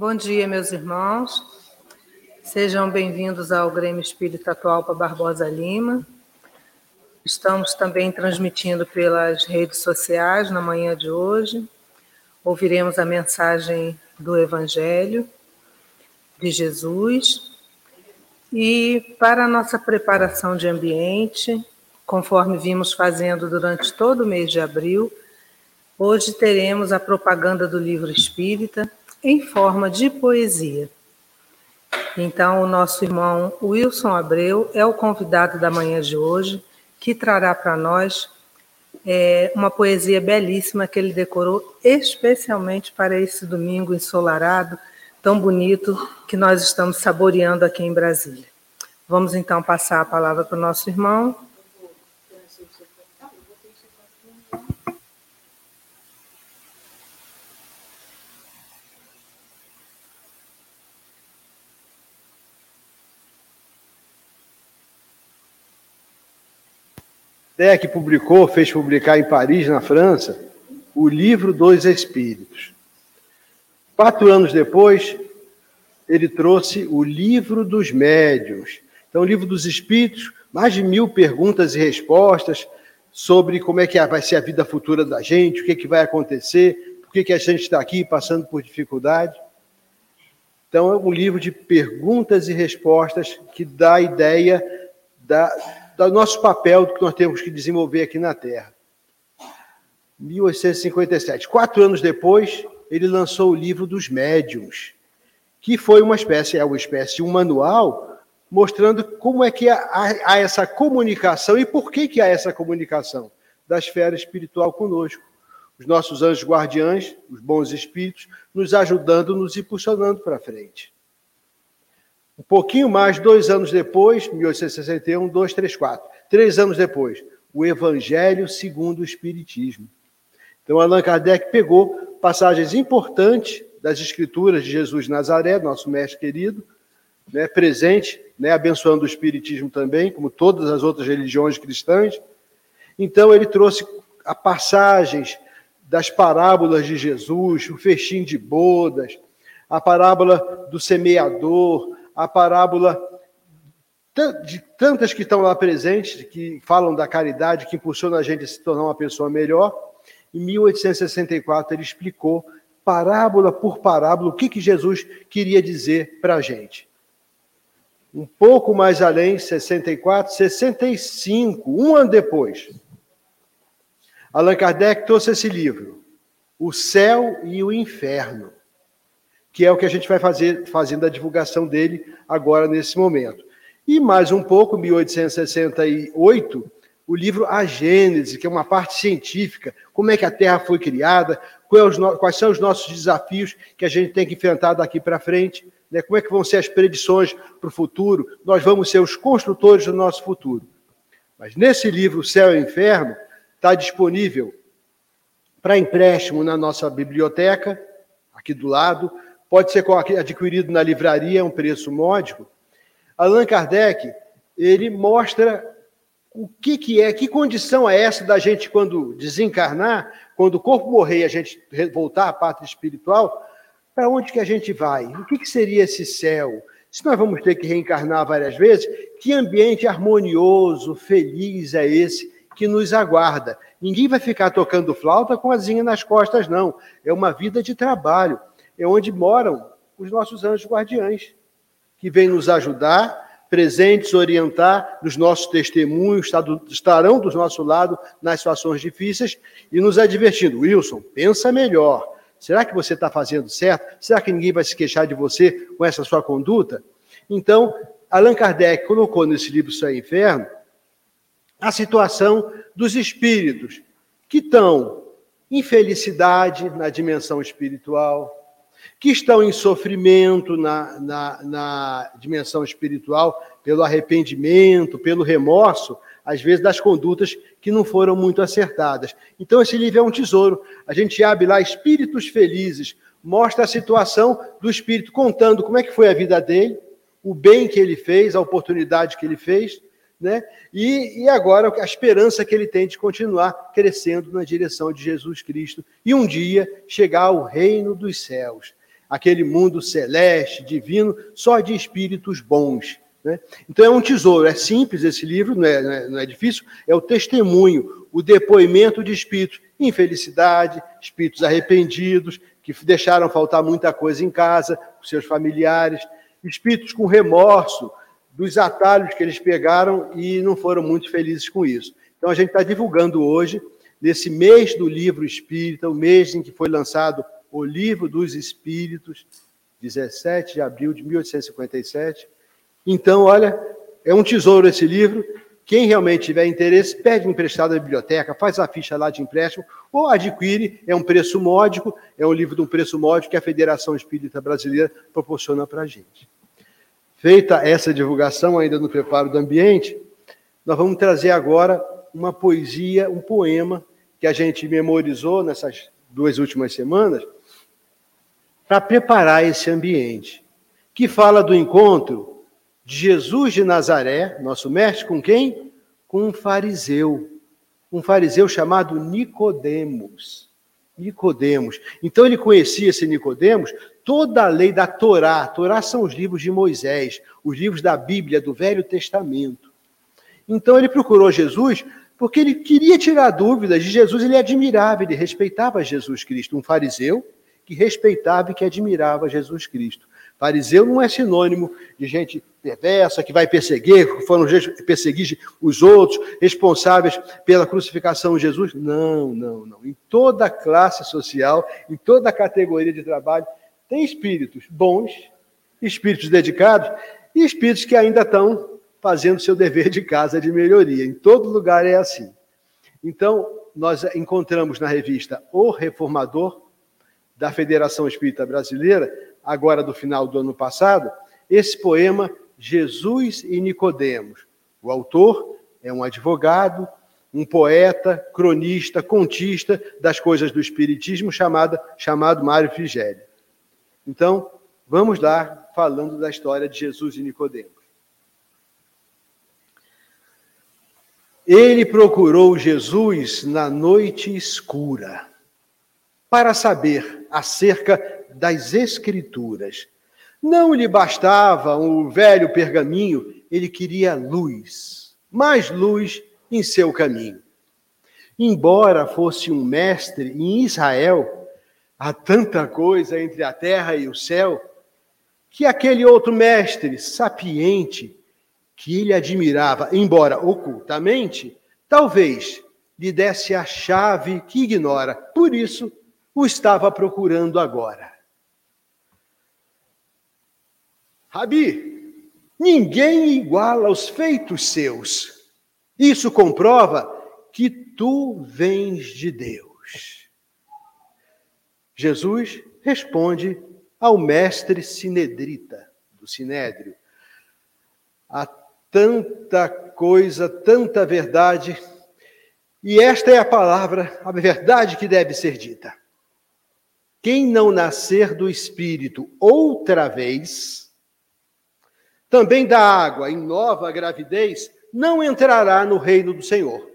Bom dia, meus irmãos. Sejam bem-vindos ao Grêmio Espírita para Barbosa Lima. Estamos também transmitindo pelas redes sociais na manhã de hoje. Ouviremos a mensagem do Evangelho de Jesus. E para a nossa preparação de ambiente, conforme vimos fazendo durante todo o mês de abril, hoje teremos a propaganda do livro Espírita em forma de poesia. Então, o nosso irmão Wilson Abreu é o convidado da manhã de hoje, que trará para nós é, uma poesia belíssima que ele decorou especialmente para esse domingo ensolarado, tão bonito, que nós estamos saboreando aqui em Brasília. Vamos então passar a palavra para o nosso irmão. Que publicou, fez publicar em Paris, na França, o livro dos Espíritos. Quatro anos depois, ele trouxe o livro dos médiuns. Então, o livro dos Espíritos, mais de mil perguntas e respostas sobre como é que vai ser a vida futura da gente, o que, é que vai acontecer, por que, que a gente está aqui passando por dificuldade. Então, é um livro de perguntas e respostas que dá a ideia da, do nosso papel que nós temos que desenvolver aqui na Terra. 1857. Quatro anos depois, ele lançou o livro dos médiums, que foi uma espécie, é uma espécie um manual mostrando como é que há, há essa comunicação e por que, que há essa comunicação da esfera espiritual conosco. Os nossos anjos guardiães, os bons espíritos, nos ajudando, nos impulsionando para frente. Um pouquinho mais, dois anos depois, 1861, 234, três anos depois, o Evangelho segundo o Espiritismo. Então, Allan Kardec pegou passagens importantes das Escrituras de Jesus de Nazaré, nosso mestre querido, né, presente, né, abençoando o Espiritismo também, como todas as outras religiões cristãs. Então, ele trouxe a passagens das parábolas de Jesus, o festim de bodas, a parábola do semeador, a parábola de tantas que estão lá presentes, que falam da caridade, que impulsiona a gente a se tornar uma pessoa melhor. Em 1864, ele explicou, parábola por parábola, o que, que Jesus queria dizer para a gente. Um pouco mais além, 64, 65, um ano depois, Allan Kardec trouxe esse livro, O Céu e o Inferno que é o que a gente vai fazer fazendo a divulgação dele agora nesse momento. E mais um pouco, 1868, o livro A Gênese, que é uma parte científica, como é que a Terra foi criada, quais são os nossos desafios que a gente tem que enfrentar daqui para frente, né? como é que vão ser as predições para o futuro, nós vamos ser os construtores do nosso futuro. Mas nesse livro, Céu e Inferno, está disponível para empréstimo na nossa biblioteca, aqui do lado, pode ser adquirido na livraria a um preço módico. Allan Kardec, ele mostra o que, que é, que condição é essa da gente, quando desencarnar, quando o corpo morrer e a gente voltar à pátria espiritual, para onde que a gente vai? O que, que seria esse céu? Se nós vamos ter que reencarnar várias vezes, que ambiente harmonioso, feliz é esse que nos aguarda? Ninguém vai ficar tocando flauta com asinha nas costas, não. É uma vida de trabalho é onde moram os nossos anjos guardiães, que vêm nos ajudar, presentes, orientar nos nossos testemunhos, estarão do nosso lado nas situações difíceis e nos advertindo. Wilson, pensa melhor. Será que você está fazendo certo? Será que ninguém vai se queixar de você com essa sua conduta? Então, Allan Kardec colocou nesse livro Céu Inferno a situação dos espíritos que estão em felicidade na dimensão espiritual, que estão em sofrimento na, na, na dimensão espiritual, pelo arrependimento, pelo remorso, às vezes das condutas que não foram muito acertadas. Então, esse livro é um tesouro. A gente abre lá Espíritos Felizes, mostra a situação do espírito, contando como é que foi a vida dele, o bem que ele fez, a oportunidade que ele fez, né? E, e agora a esperança que ele tem de continuar crescendo na direção de Jesus Cristo e um dia chegar ao reino dos céus. aquele mundo celeste, divino, só de espíritos bons. Né? Então é um tesouro, é simples esse livro, não é, não é, não é difícil, é o testemunho, o depoimento de espíritos infelicidade, espíritos arrependidos, que deixaram faltar muita coisa em casa, seus familiares, espíritos com remorso dos atalhos que eles pegaram e não foram muito felizes com isso. Então a gente está divulgando hoje, nesse mês do livro espírita, o mês em que foi lançado o Livro dos Espíritos, 17 de abril de 1857. Então, olha, é um tesouro esse livro. Quem realmente tiver interesse, pede emprestado à biblioteca, faz a ficha lá de empréstimo ou adquire, é um preço módico, é um livro de um preço módico que a Federação Espírita Brasileira proporciona para a gente. Feita essa divulgação ainda no preparo do ambiente, nós vamos trazer agora uma poesia, um poema que a gente memorizou nessas duas últimas semanas, para preparar esse ambiente, que fala do encontro de Jesus de Nazaré, nosso mestre, com quem? Com um fariseu, um fariseu chamado Nicodemos. Nicodemos. Então ele conhecia esse Nicodemos, toda a lei da Torá. Torá são os livros de Moisés, os livros da Bíblia, do Velho Testamento. Então ele procurou Jesus porque ele queria tirar dúvidas de Jesus, ele admirava, ele respeitava Jesus Cristo, um fariseu que respeitava e que admirava Jesus Cristo. Fariseu não é sinônimo de gente perversa, que vai perseguir, foram perseguir os outros, responsáveis pela crucificação de Jesus. Não, não, não. Em toda classe social, em toda categoria de trabalho, tem espíritos bons, espíritos dedicados e espíritos que ainda estão fazendo seu dever de casa de melhoria. Em todo lugar é assim. Então, nós encontramos na revista O Reformador, da Federação Espírita Brasileira, agora do final do ano passado, esse poema Jesus e Nicodemos. O autor é um advogado, um poeta, cronista, contista das coisas do espiritismo chamada, chamado Mário Frigério. Então, vamos lá falando da história de Jesus e Nicodemos. Ele procurou Jesus na noite escura para saber acerca das Escrituras. Não lhe bastava um velho pergaminho, ele queria luz, mais luz em seu caminho. Embora fosse um mestre em Israel, há tanta coisa entre a terra e o céu, que aquele outro mestre sapiente, que ele admirava, embora ocultamente, talvez lhe desse a chave que ignora. Por isso, o estava procurando agora. Rabi, ninguém iguala os feitos seus. Isso comprova que tu vens de Deus. Jesus responde ao mestre sinedrita do sinédrio. Há tanta coisa, tanta verdade, e esta é a palavra, a verdade que deve ser dita. Quem não nascer do Espírito outra vez, também da água em nova gravidez, não entrará no reino do Senhor.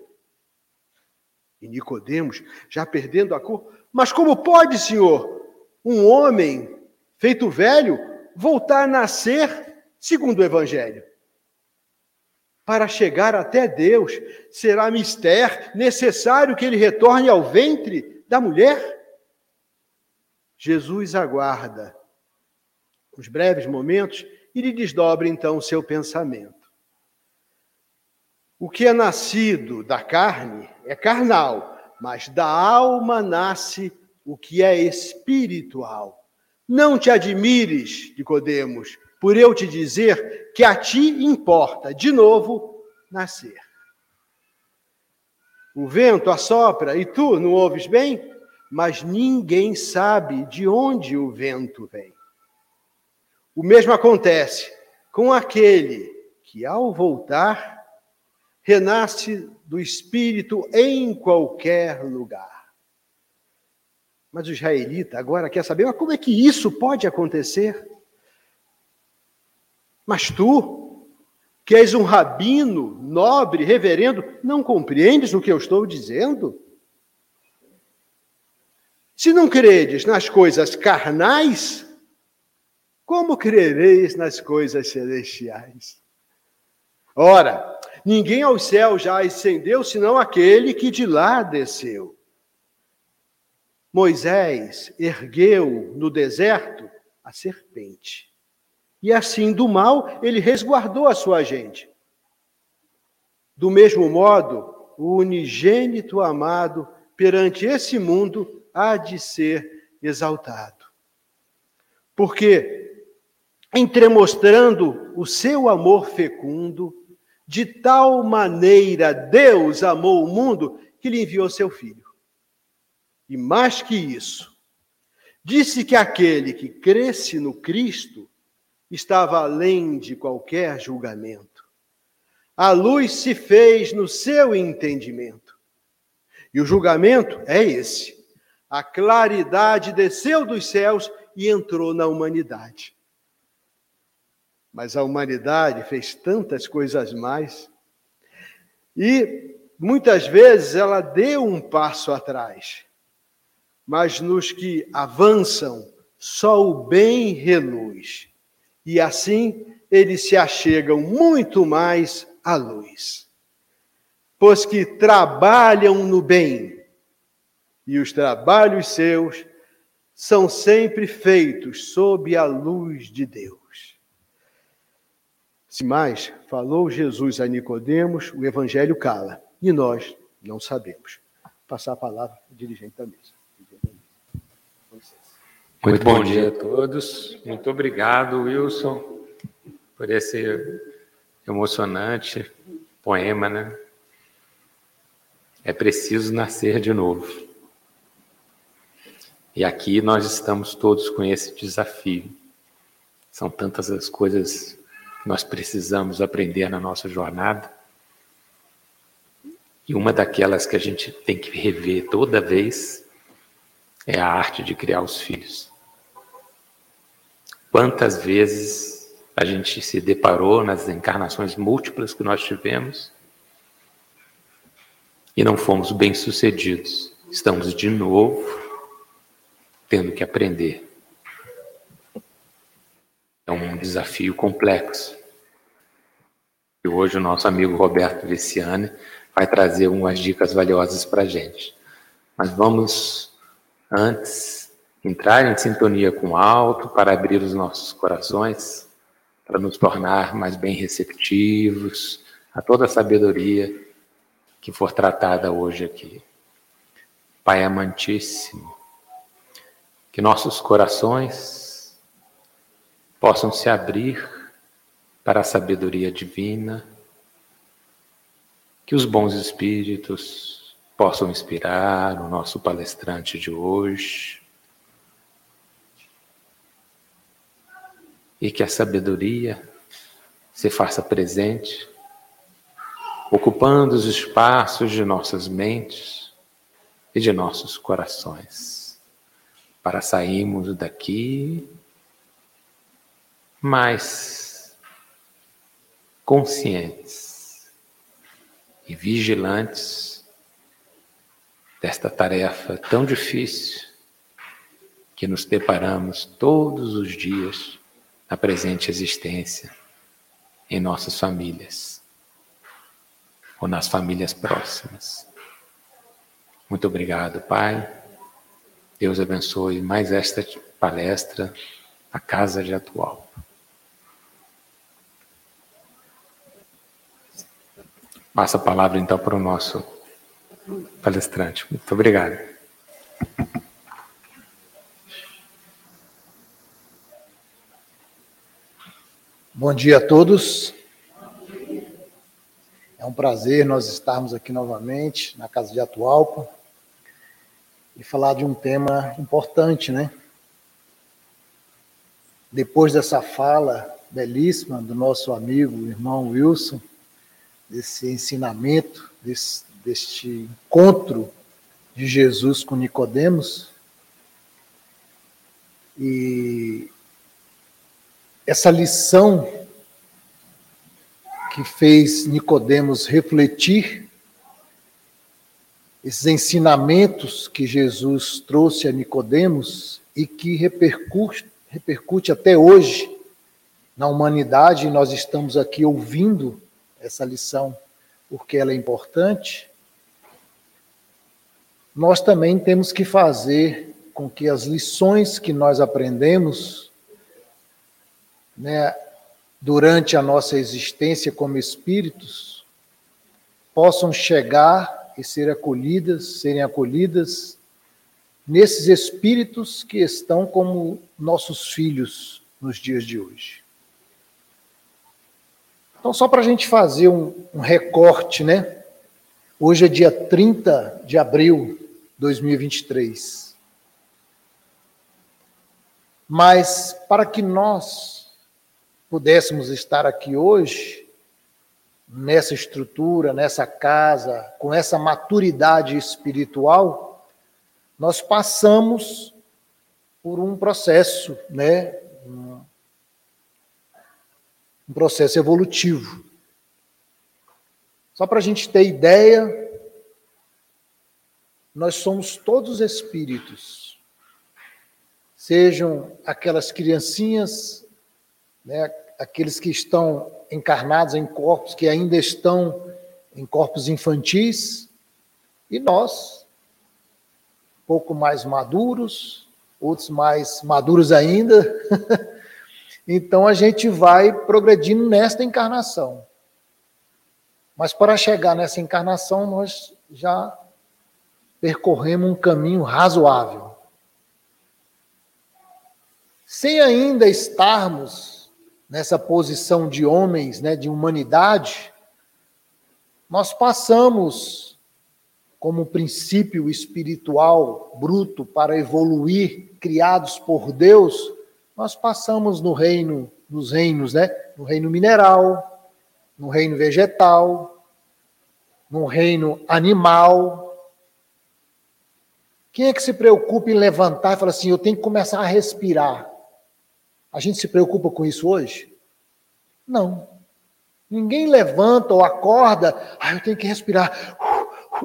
E Nicodemos, já perdendo a cor, mas como pode, Senhor, um homem feito velho voltar a nascer segundo o Evangelho? Para chegar até Deus, será mister necessário que ele retorne ao ventre da mulher? Jesus aguarda os breves momentos e lhe desdobre então o seu pensamento. O que é nascido da carne é carnal, mas da alma nasce o que é espiritual. Não te admires, Nicodemos, por eu te dizer que a ti importa, de novo, nascer. O vento assopra e tu não ouves bem? mas ninguém sabe de onde o vento vem. O mesmo acontece com aquele que, ao voltar, renasce do espírito em qualquer lugar. Mas o israelita agora quer saber, como é que isso pode acontecer? Mas tu, que és um rabino, nobre, reverendo, não compreendes o que eu estou dizendo? Se não credes nas coisas carnais, como crereis nas coisas celestiais? Ora, ninguém ao céu já ascendeu senão aquele que de lá desceu. Moisés ergueu no deserto a serpente. E assim, do mal, ele resguardou a sua gente. Do mesmo modo, o unigênito amado perante esse mundo há de ser exaltado. Porque, entremostrando o seu amor fecundo, de tal maneira Deus amou o mundo que lhe enviou seu filho. E mais que isso, disse que aquele que cresce no Cristo estava além de qualquer julgamento. A luz se fez no seu entendimento. E o julgamento é esse. A claridade desceu dos céus e entrou na humanidade. Mas a humanidade fez tantas coisas mais. E muitas vezes ela deu um passo atrás mas nos que avançam, só o bem reluz. E assim eles se achegam muito mais à luz. Pois que trabalham no bem, e os trabalhos seus são sempre feitos sob a luz de Deus. Se mais, falou Jesus a Nicodemos, o evangelho cala, e nós não sabemos. Passar a palavra ao dirigente da mesa. Muito bom dia a todos. Muito obrigado, Wilson, por esse emocionante poema, né? É preciso nascer de novo. E aqui nós estamos todos com esse desafio. São tantas as coisas nós precisamos aprender na nossa jornada. E uma daquelas que a gente tem que rever toda vez é a arte de criar os filhos. Quantas vezes a gente se deparou nas encarnações múltiplas que nós tivemos e não fomos bem-sucedidos. Estamos de novo tendo que aprender. É um desafio complexo. E hoje o nosso amigo Roberto Viciani vai trazer umas dicas valiosas para a gente. Mas vamos, antes, entrar em sintonia com o alto para abrir os nossos corações, para nos tornar mais bem receptivos a toda a sabedoria que for tratada hoje aqui. Pai amantíssimo, que nossos corações possam se abrir para a sabedoria divina, que os bons espíritos possam inspirar o nosso palestrante de hoje e que a sabedoria se faça presente, ocupando os espaços de nossas mentes e de nossos corações, para sairmos daqui mais conscientes e vigilantes desta tarefa tão difícil que nos deparamos todos os dias na presente existência, em nossas famílias ou nas famílias próximas. Muito obrigado, Pai. Deus abençoe mais esta palestra, a Casa de Atual. Passa a palavra então para o nosso palestrante. Muito obrigado. Bom dia a todos. É um prazer nós estarmos aqui novamente na Casa de Atualpa e falar de um tema importante, né? Depois dessa fala belíssima do nosso amigo, irmão Wilson, desse ensinamento, desse, deste encontro de Jesus com Nicodemos, e essa lição que fez Nicodemos refletir, esses ensinamentos que Jesus trouxe a Nicodemos e que repercute, repercute até hoje na humanidade, nós estamos aqui ouvindo essa lição porque ela é importante, nós também temos que fazer com que as lições que nós aprendemos né, durante a nossa existência como espíritos possam chegar e ser acolhidas, serem acolhidas nesses espíritos que estão como nossos filhos nos dias de hoje. Então, só para a gente fazer um, um, recorte, né? Hoje é dia 30 de abril de 2023. Mas para que nós pudéssemos estar aqui hoje, nessa estrutura, nessa casa, com essa maturidade espiritual, nós passamos por um processo, né? Um processo evolutivo. Só para a gente ter ideia, nós somos todos espíritos. Sejam aquelas criancinhas, né, aqueles que estão encarnados em corpos que ainda estão em corpos infantis, e nós, pouco mais maduros, outros mais maduros ainda, Então a gente vai progredindo nesta encarnação. Mas para chegar nessa encarnação, nós já percorremos um caminho razoável. Sem ainda estarmos nessa posição de homens, né, de humanidade, nós passamos como princípio espiritual bruto para evoluir, criados por Deus, nós passamos no reino, nos reinos, né? No reino mineral, no reino vegetal, no reino animal. Quem é que se preocupa em levantar e falar assim, eu tenho que começar a respirar? A gente se preocupa com isso hoje? Não. Ninguém levanta ou acorda, ah, eu tenho que respirar.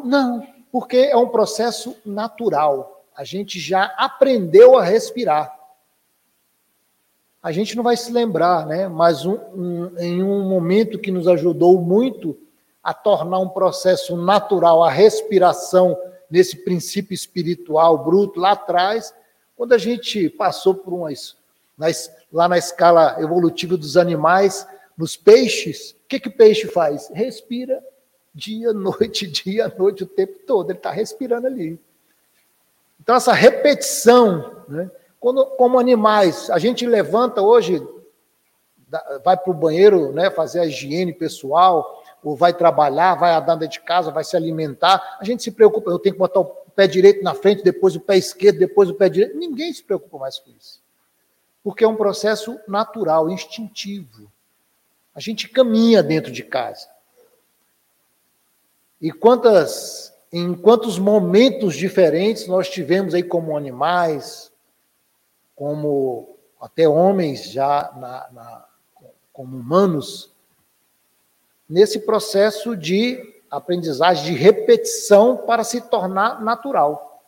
Não, porque é um processo natural. A gente já aprendeu a respirar a gente não vai se lembrar, né? mas um, um, em um momento que nos ajudou muito a tornar um processo natural a respiração nesse princípio espiritual bruto lá atrás, quando a gente passou por umas. lá na escala evolutiva dos animais, nos peixes, o que, que o peixe faz? Respira dia, noite, dia, noite, o tempo todo, ele está respirando ali. Então, essa repetição, né? Quando, como animais, a gente levanta hoje, vai para o banheiro né, fazer a higiene pessoal, ou vai trabalhar, vai andar dentro de casa, vai se alimentar, a gente se preocupa, eu tenho que botar o pé direito na frente, depois o pé esquerdo, depois o pé direito. Ninguém se preocupa mais com isso. Porque é um processo natural, instintivo. A gente caminha dentro de casa. E quantas, em quantos momentos diferentes nós tivemos aí como animais, como até homens já na, na, como humanos, nesse processo de aprendizagem, de repetição para se tornar natural.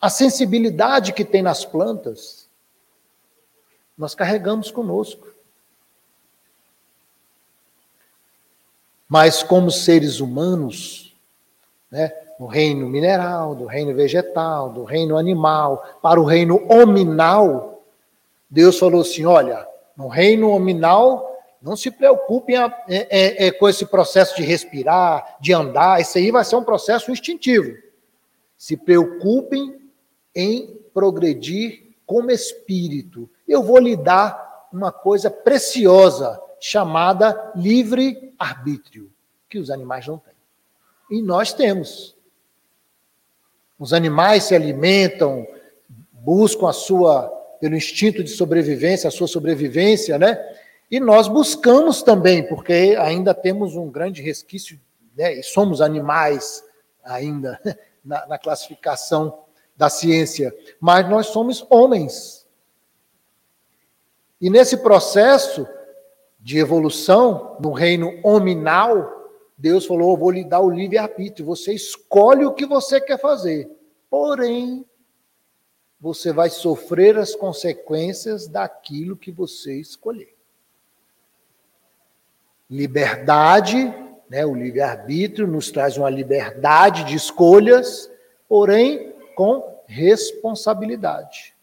A sensibilidade que tem nas plantas, nós carregamos conosco. Mas como seres humanos, né, do reino mineral, do reino vegetal, do reino animal, para o reino hominal, Deus falou assim: olha, no reino hominal, não se preocupem é, é, é, com esse processo de respirar, de andar, isso aí vai ser um processo instintivo. Se preocupem em progredir como espírito. Eu vou lhe dar uma coisa preciosa chamada livre-arbítrio, que os animais não têm. E nós temos. Os animais se alimentam, buscam a sua, pelo instinto de sobrevivência, a sua sobrevivência, né? E nós buscamos também, porque ainda temos um grande resquício, né? E somos animais ainda na, na classificação da ciência, mas nós somos homens. E nesse processo de evolução, no reino hominal, Deus falou: vou lhe dar o livre-arbítrio, você escolhe o que você quer fazer. Porém, você vai sofrer as consequências daquilo que você escolher. Liberdade, né, o livre-arbítrio nos traz uma liberdade de escolhas, porém com responsabilidade.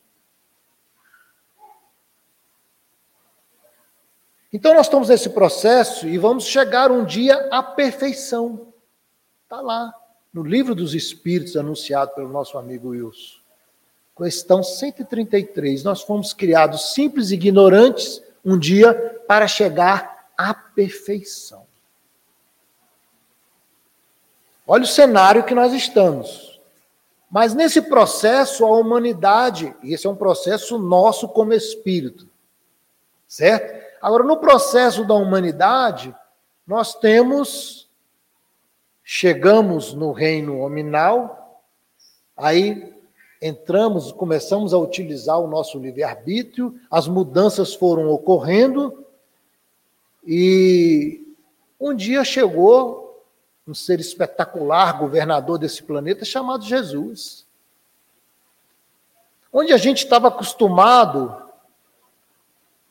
Então nós estamos nesse processo e vamos chegar um dia à perfeição. Está lá, no livro dos Espíritos, anunciado pelo nosso amigo Wilson. Questão 133. Nós fomos criados simples e ignorantes um dia para chegar à perfeição. Olha o cenário que nós estamos. Mas nesse processo, a humanidade, e esse é um processo nosso como espírito, certo? Agora, no processo da humanidade, nós temos, chegamos no reino nominal, aí entramos, começamos a utilizar o nosso livre-arbítrio, as mudanças foram ocorrendo, e um dia chegou um ser espetacular, governador desse planeta, chamado Jesus. Onde a gente estava acostumado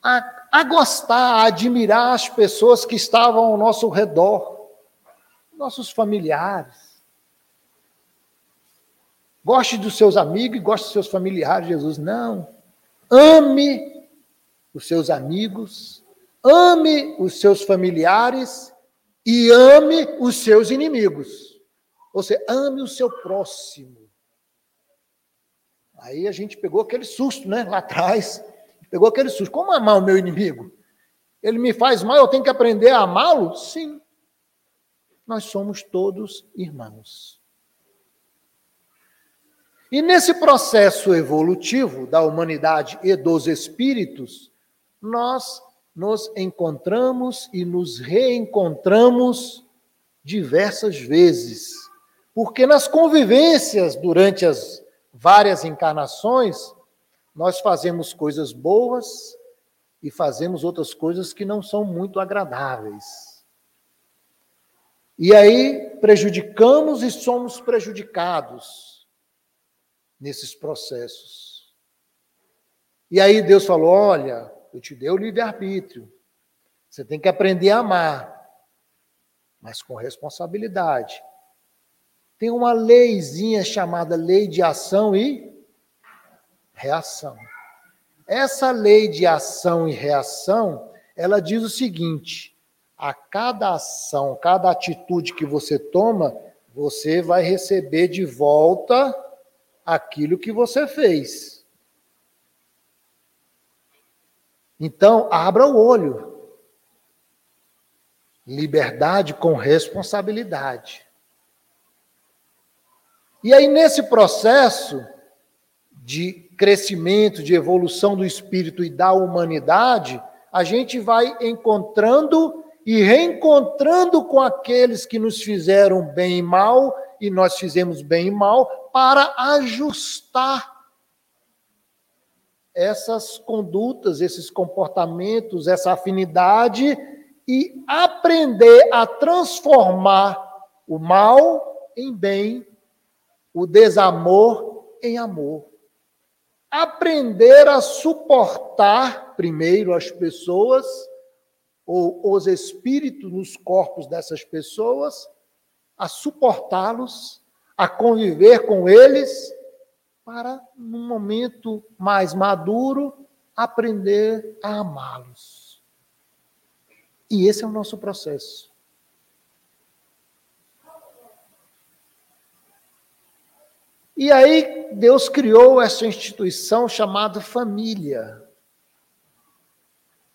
a a gostar, a admirar as pessoas que estavam ao nosso redor, nossos familiares. Goste dos seus amigos e goste dos seus familiares, Jesus. Não. Ame os seus amigos, ame os seus familiares e ame os seus inimigos. Ou seja, ame o seu próximo. Aí a gente pegou aquele susto, né, lá atrás. Pegou aquele susto. Como amar o meu inimigo? Ele me faz mal, eu tenho que aprender a amá-lo? Sim. Nós somos todos irmãos. E nesse processo evolutivo da humanidade e dos espíritos, nós nos encontramos e nos reencontramos diversas vezes. Porque nas convivências durante as várias encarnações, nós fazemos coisas boas e fazemos outras coisas que não são muito agradáveis. E aí prejudicamos e somos prejudicados nesses processos. E aí Deus falou: olha, eu te dei o livre-arbítrio. Você tem que aprender a amar, mas com responsabilidade. Tem uma leizinha chamada lei de ação e reação. Essa lei de ação e reação, ela diz o seguinte: a cada ação, cada atitude que você toma, você vai receber de volta aquilo que você fez. Então, abra o olho. Liberdade com responsabilidade. E aí, nesse processo, de crescimento, de evolução do espírito e da humanidade, a gente vai encontrando e reencontrando com aqueles que nos fizeram bem e mal, e nós fizemos bem e mal, para ajustar essas condutas, esses comportamentos, essa afinidade e aprender a transformar o mal em bem, o desamor em amor aprender a suportar primeiro as pessoas ou os espíritos nos corpos dessas pessoas, a suportá-los, a conviver com eles, para, num momento mais maduro, aprender a amá-los. E esse é o nosso processo. E aí Deus criou essa instituição chamada família,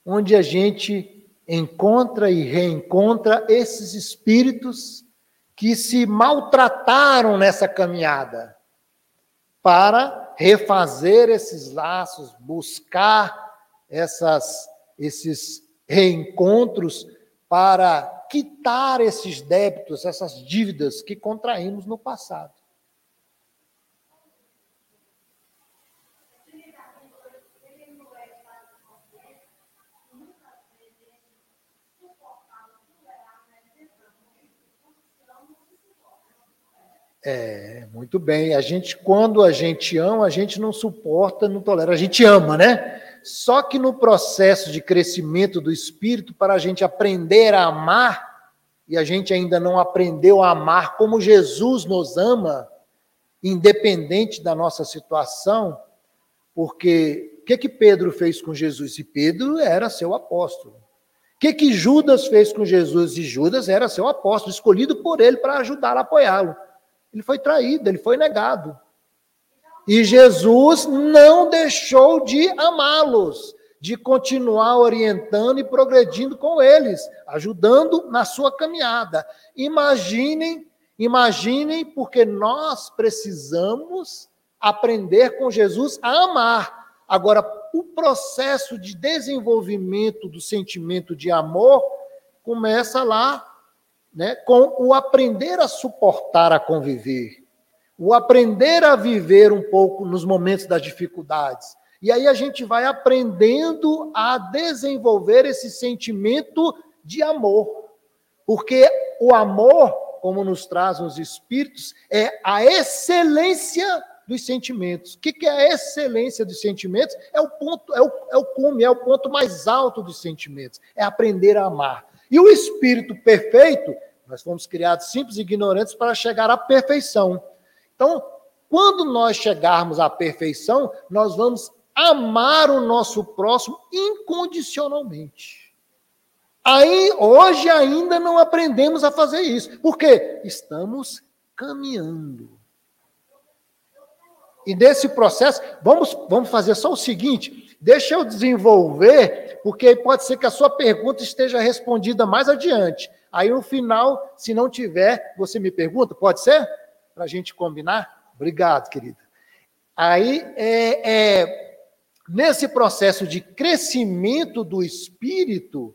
onde a gente encontra e reencontra esses espíritos que se maltrataram nessa caminhada, para refazer esses laços, buscar essas, esses reencontros para quitar esses débitos, essas dívidas que contraímos no passado. É, muito bem. A gente, quando a gente ama, a gente não suporta, não tolera, a gente ama, né? Só que no processo de crescimento do espírito, para a gente aprender a amar, e a gente ainda não aprendeu a amar como Jesus nos ama, independente da nossa situação, porque o que, que Pedro fez com Jesus? E Pedro era seu apóstolo. O que, que Judas fez com Jesus? E Judas era seu apóstolo, escolhido por ele para ajudar a apoiá-lo. Ele foi traído, ele foi negado. E Jesus não deixou de amá-los, de continuar orientando e progredindo com eles, ajudando na sua caminhada. Imaginem, imaginem, porque nós precisamos aprender com Jesus a amar. Agora, o processo de desenvolvimento do sentimento de amor começa lá, né, com o aprender a suportar, a conviver, o aprender a viver um pouco nos momentos das dificuldades. E aí a gente vai aprendendo a desenvolver esse sentimento de amor. Porque o amor, como nos trazem os espíritos, é a excelência dos sentimentos. O que é a excelência dos sentimentos? É o ponto, é o, é o cume, é o ponto mais alto dos sentimentos. É aprender a amar. E o espírito perfeito, nós fomos criados simples e ignorantes para chegar à perfeição. Então, quando nós chegarmos à perfeição, nós vamos amar o nosso próximo incondicionalmente. Aí, hoje ainda não aprendemos a fazer isso. Por quê? Estamos caminhando. E nesse processo, vamos, vamos fazer só o seguinte: deixa eu desenvolver, porque pode ser que a sua pergunta esteja respondida mais adiante. Aí no final, se não tiver, você me pergunta, pode ser? Para a gente combinar? Obrigado, querida. Aí, é, é, nesse processo de crescimento do espírito,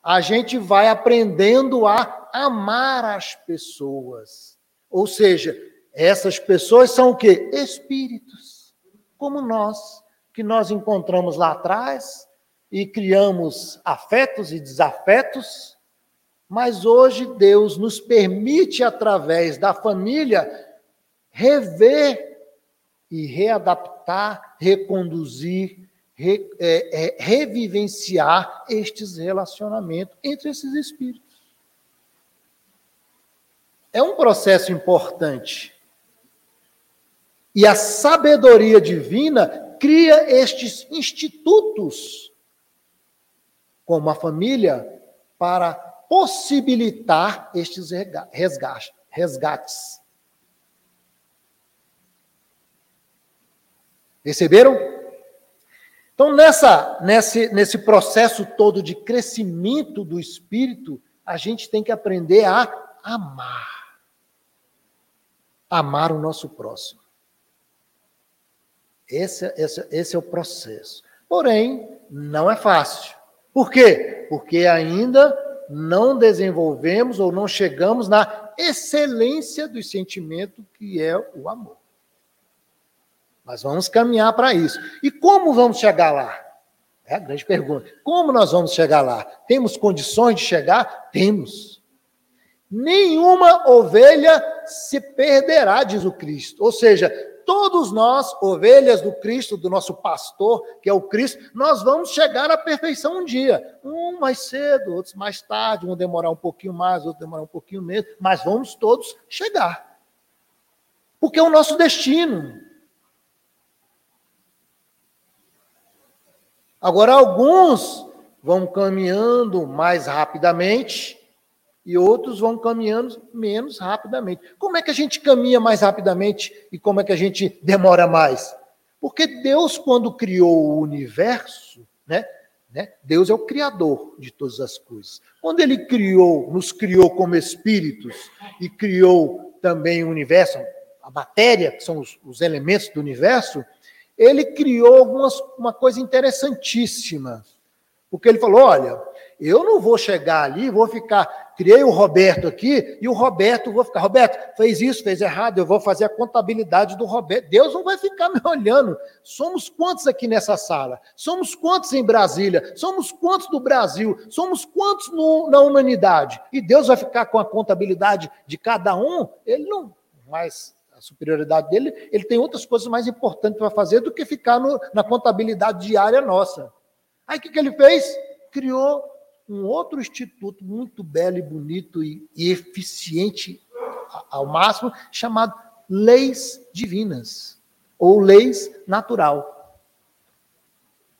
a gente vai aprendendo a amar as pessoas. Ou seja, essas pessoas são o quê? Espíritos, como nós, que nós encontramos lá atrás e criamos afetos e desafetos, mas hoje Deus nos permite, através da família, rever e readaptar, reconduzir, re, é, é, revivenciar estes relacionamentos entre esses espíritos. É um processo importante. E a sabedoria divina cria estes institutos, como a família, para possibilitar estes resgates. Perceberam? Então, nessa, nesse, nesse processo todo de crescimento do espírito, a gente tem que aprender a amar. Amar o nosso próximo. Esse, esse, esse é o processo. Porém, não é fácil. Por quê? Porque ainda não desenvolvemos ou não chegamos na excelência do sentimento que é o amor. Mas vamos caminhar para isso. E como vamos chegar lá? É a grande pergunta. Como nós vamos chegar lá? Temos condições de chegar? Temos. Nenhuma ovelha se perderá, diz o Cristo. Ou seja, todos nós, ovelhas do Cristo, do nosso pastor, que é o Cristo, nós vamos chegar à perfeição um dia. Um mais cedo, outros mais tarde, um demorar um pouquinho mais, outro demorar um pouquinho menos, mas vamos todos chegar. Porque é o nosso destino. Agora, alguns vão caminhando mais rapidamente, e outros vão caminhando menos rapidamente. Como é que a gente caminha mais rapidamente e como é que a gente demora mais? Porque Deus, quando criou o universo, né, né, Deus é o criador de todas as coisas. Quando ele criou, nos criou como espíritos e criou também o universo, a matéria, que são os, os elementos do universo, ele criou algumas, uma coisa interessantíssima. Porque ele falou: olha, eu não vou chegar ali, vou ficar. Criei o Roberto aqui e o Roberto, vou ficar. Roberto, fez isso, fez errado, eu vou fazer a contabilidade do Roberto. Deus não vai ficar me olhando. Somos quantos aqui nessa sala? Somos quantos em Brasília? Somos quantos no Brasil? Somos quantos no, na humanidade? E Deus vai ficar com a contabilidade de cada um? Ele não. mais a superioridade dele, ele tem outras coisas mais importantes para fazer do que ficar no, na contabilidade diária nossa. Aí o que, que ele fez? Criou um outro instituto muito belo e bonito e, e eficiente ao máximo, chamado leis divinas ou leis natural.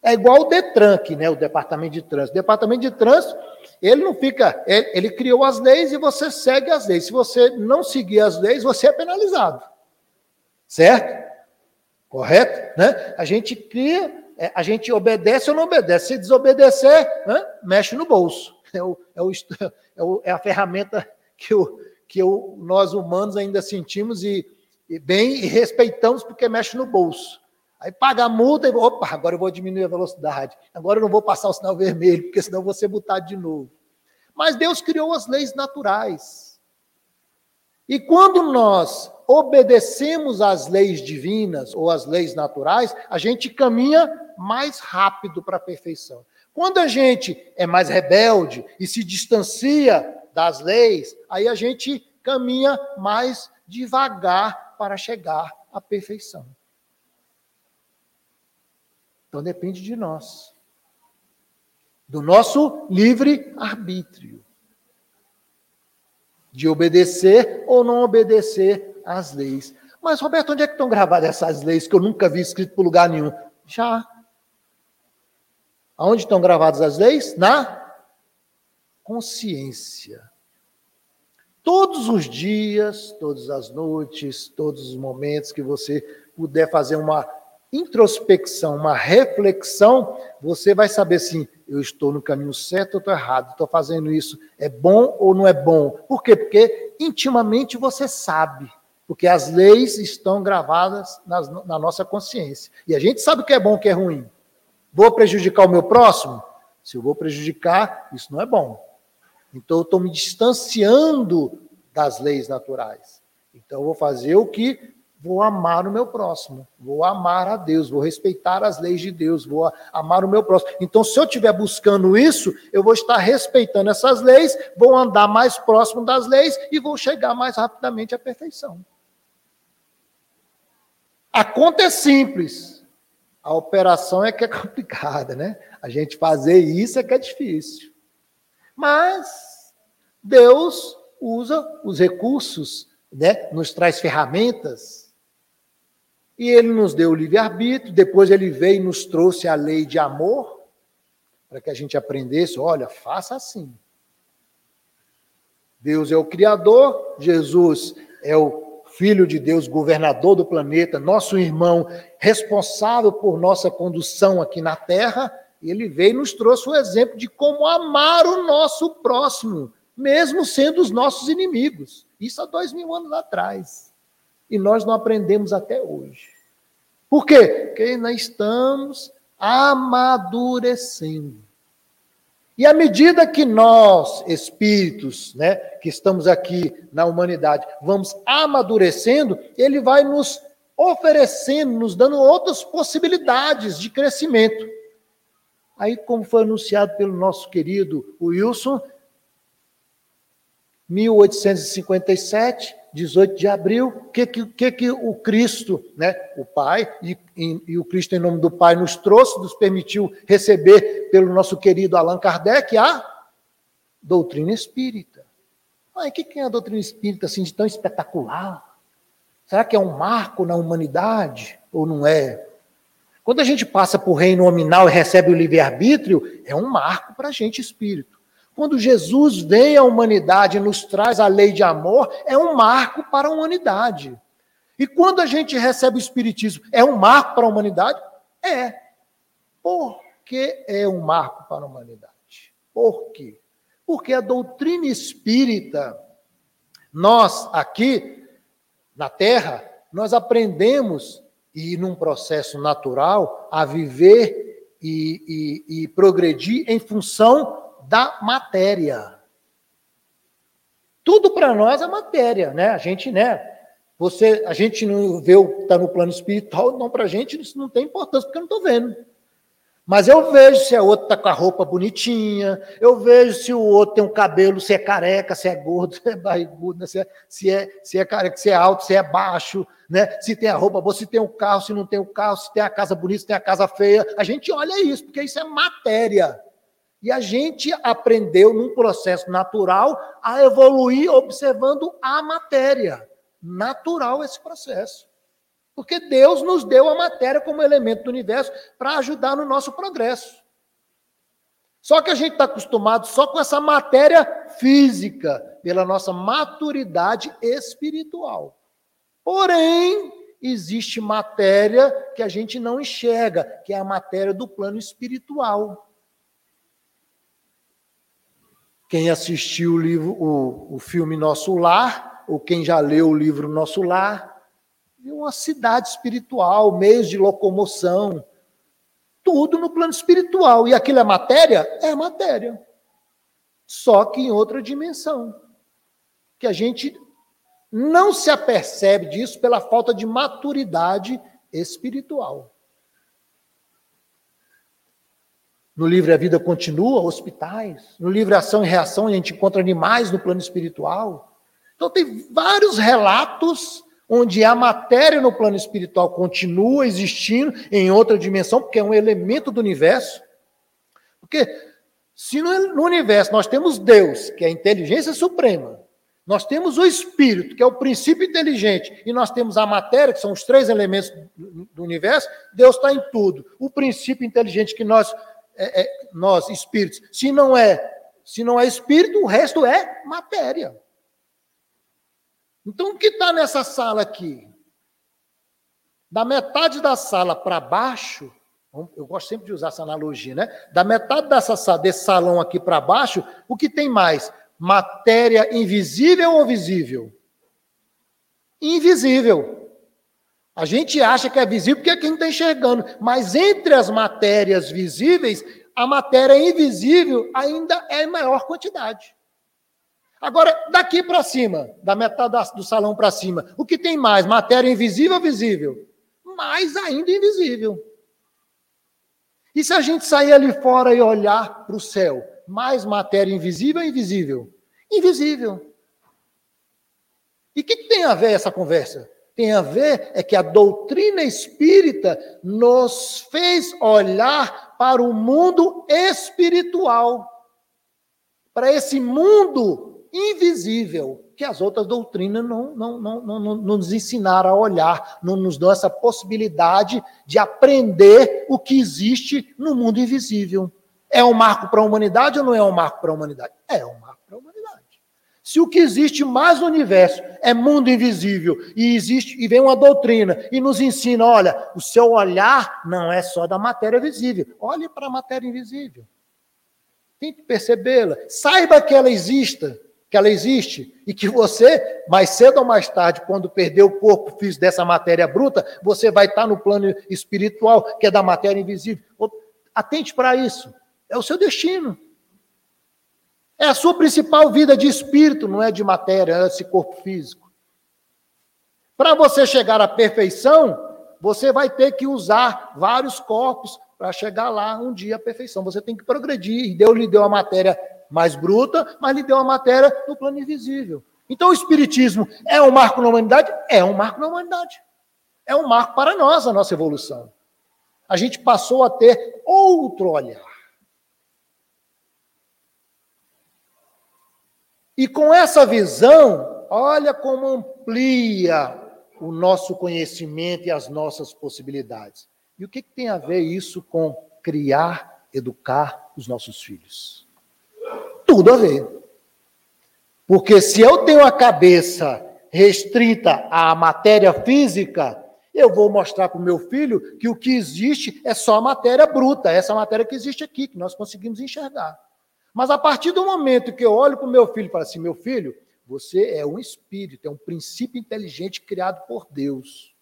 É igual o Detran, né, o Departamento de Trânsito. O Departamento de Trânsito, ele não fica, ele, ele criou as leis e você segue as leis. Se você não seguir as leis, você é penalizado. Certo? Correto? Né? A gente cria, é, a gente obedece ou não obedece. Se desobedecer, mexe no bolso. É, o, é, o, é, o, é a ferramenta que, o, que o, nós humanos ainda sentimos e, e bem e respeitamos porque mexe no bolso. Aí paga a multa e opa, agora eu vou diminuir a velocidade. Agora eu não vou passar o sinal vermelho, porque senão eu vou ser multado de novo. Mas Deus criou as leis naturais. E quando nós obedecemos às leis divinas ou às leis naturais, a gente caminha mais rápido para a perfeição. Quando a gente é mais rebelde e se distancia das leis, aí a gente caminha mais devagar para chegar à perfeição. Então depende de nós, do nosso livre arbítrio, de obedecer ou não obedecer às leis. Mas, Roberto, onde é que estão gravadas essas leis que eu nunca vi escrito por lugar nenhum? Já. Aonde estão gravadas as leis? Na consciência. Todos os dias, todas as noites, todos os momentos que você puder fazer uma introspecção, uma reflexão, você vai saber assim: eu estou no caminho certo ou estou errado, estou fazendo isso, é bom ou não é bom. Por quê? Porque intimamente você sabe, porque as leis estão gravadas nas, na nossa consciência. E a gente sabe o que é bom e o que é ruim. Vou prejudicar o meu próximo? Se eu vou prejudicar, isso não é bom. Então eu estou me distanciando das leis naturais. Então eu vou fazer o que vou amar o meu próximo, vou amar a Deus, vou respeitar as leis de Deus, vou amar o meu próximo. Então, se eu estiver buscando isso, eu vou estar respeitando essas leis, vou andar mais próximo das leis e vou chegar mais rapidamente à perfeição. A conta é simples, a operação é que é complicada, né? A gente fazer isso é que é difícil. Mas Deus usa os recursos, né? nos traz ferramentas e ele nos deu o livre-arbítrio, depois ele veio e nos trouxe a lei de amor, para que a gente aprendesse: olha, faça assim. Deus é o Criador, Jesus é o Filho de Deus, governador do planeta, nosso irmão, responsável por nossa condução aqui na Terra. Ele veio e nos trouxe o exemplo de como amar o nosso próximo, mesmo sendo os nossos inimigos. Isso há dois mil anos atrás. E nós não aprendemos até hoje. Por quê? Porque nós estamos amadurecendo. E à medida que nós, espíritos, né, que estamos aqui na humanidade, vamos amadurecendo, ele vai nos oferecendo, nos dando outras possibilidades de crescimento. Aí, como foi anunciado pelo nosso querido Wilson, 1857, 18 de abril, o que, que, que o Cristo, né, o Pai, e, e, e, o Cristo em nome do Pai nos trouxe, nos permitiu receber pelo nosso querido Allan Kardec a doutrina espírita. Mas o que é a doutrina espírita assim de tão espetacular? Será que é um marco na humanidade ou não é? Quando a gente passa por reino nominal e recebe o livre-arbítrio, é um marco para a gente espírito. Quando Jesus vem à humanidade e nos traz a lei de amor, é um marco para a humanidade. E quando a gente recebe o Espiritismo, é um marco para a humanidade? É. Por que é um marco para a humanidade? Por quê? Porque a doutrina espírita, nós aqui na Terra, nós aprendemos, e num processo natural, a viver e, e, e progredir em função da matéria. Tudo para nós é matéria, né? A gente, né? Você, a gente não vê o que está no plano espiritual, não para a gente isso não tem importância, porque eu não estou vendo. Mas eu vejo se o outro está com a roupa bonitinha, eu vejo se o outro tem um cabelo, se é careca, se é gordo, se é barrigudo, se, é, se, é, se é careca, se é alto, se é baixo, né? se tem a roupa boa, se tem o um carro, se não tem o um carro, se tem a casa bonita, se tem a casa feia. A gente olha isso, porque isso é matéria. E a gente aprendeu num processo natural a evoluir observando a matéria. Natural esse processo. Porque Deus nos deu a matéria como elemento do universo para ajudar no nosso progresso. Só que a gente está acostumado só com essa matéria física, pela nossa maturidade espiritual. Porém, existe matéria que a gente não enxerga, que é a matéria do plano espiritual. Quem assistiu o livro, o, o filme Nosso Lar, ou quem já leu o livro Nosso Lar, uma cidade espiritual, meios de locomoção, tudo no plano espiritual. E aquilo é matéria? É matéria. Só que em outra dimensão. Que a gente não se apercebe disso pela falta de maturidade espiritual. No livro A Vida Continua, hospitais. No livro Ação e Reação, a gente encontra animais no plano espiritual. Então, tem vários relatos onde a matéria no plano espiritual continua existindo em outra dimensão, porque é um elemento do universo. Porque se no, universo nós temos Deus, que é a inteligência suprema, nós temos o espírito, que é o princípio inteligente, e nós temos a matéria, que são os três elementos do universo, Deus está em tudo. O princípio inteligente que nós, é, é, nós espíritos, se não é, se não é espírito, o resto é matéria. Então, o que está nessa sala aqui? Da metade da sala para baixo, eu gosto sempre de usar essa analogia, né? Da metade dessa, desse salão aqui para baixo, o que tem mais? Matéria invisível ou visível? Invisível. A gente acha que é visível porque é quem está enxergando, mas entre as matérias visíveis, a matéria invisível ainda é em maior quantidade. Agora, daqui para cima, da metade do salão para cima, o que tem mais? Matéria invisível ou visível? Mais ainda invisível. E se a gente sair ali fora e olhar para o céu? Mais matéria invisível ou invisível? Invisível. E o que, que tem a ver essa conversa? Tem a ver é que a doutrina espírita nos fez olhar para o mundo espiritual, para esse mundo invisível que as outras doutrinas não, não, não, não, não nos ensinaram a olhar, não nos dão essa possibilidade de aprender o que existe no mundo invisível. É um marco para a humanidade ou não é um marco para a humanidade? É um marco. Se o que existe mais no universo é mundo invisível e existe e vem uma doutrina e nos ensina, olha, o seu olhar não é só da matéria visível. Olhe para a matéria invisível. Tente percebê-la. Saiba que ela exista que ela existe e que você, mais cedo ou mais tarde, quando perder o corpo físico dessa matéria bruta, você vai estar no plano espiritual, que é da matéria invisível. Atente para isso. É o seu destino. É a sua principal vida de espírito, não é de matéria, é esse corpo físico. Para você chegar à perfeição, você vai ter que usar vários corpos para chegar lá um dia à perfeição. Você tem que progredir. Deus lhe deu a matéria mais bruta, mas lhe deu a matéria no plano invisível. Então o Espiritismo é um marco na humanidade? É um marco na humanidade. É um marco para nós, a nossa evolução. A gente passou a ter outro olhar. E com essa visão, olha como amplia o nosso conhecimento e as nossas possibilidades. E o que, que tem a ver isso com criar, educar os nossos filhos? tudo a ver. Porque se eu tenho a cabeça restrita à matéria física, eu vou mostrar para o meu filho que o que existe é só matéria bruta, essa matéria que existe aqui, que nós conseguimos enxergar. Mas a partir do momento que eu olho para o meu filho e falo assim: meu filho, você é um espírito, é um princípio inteligente criado por Deus.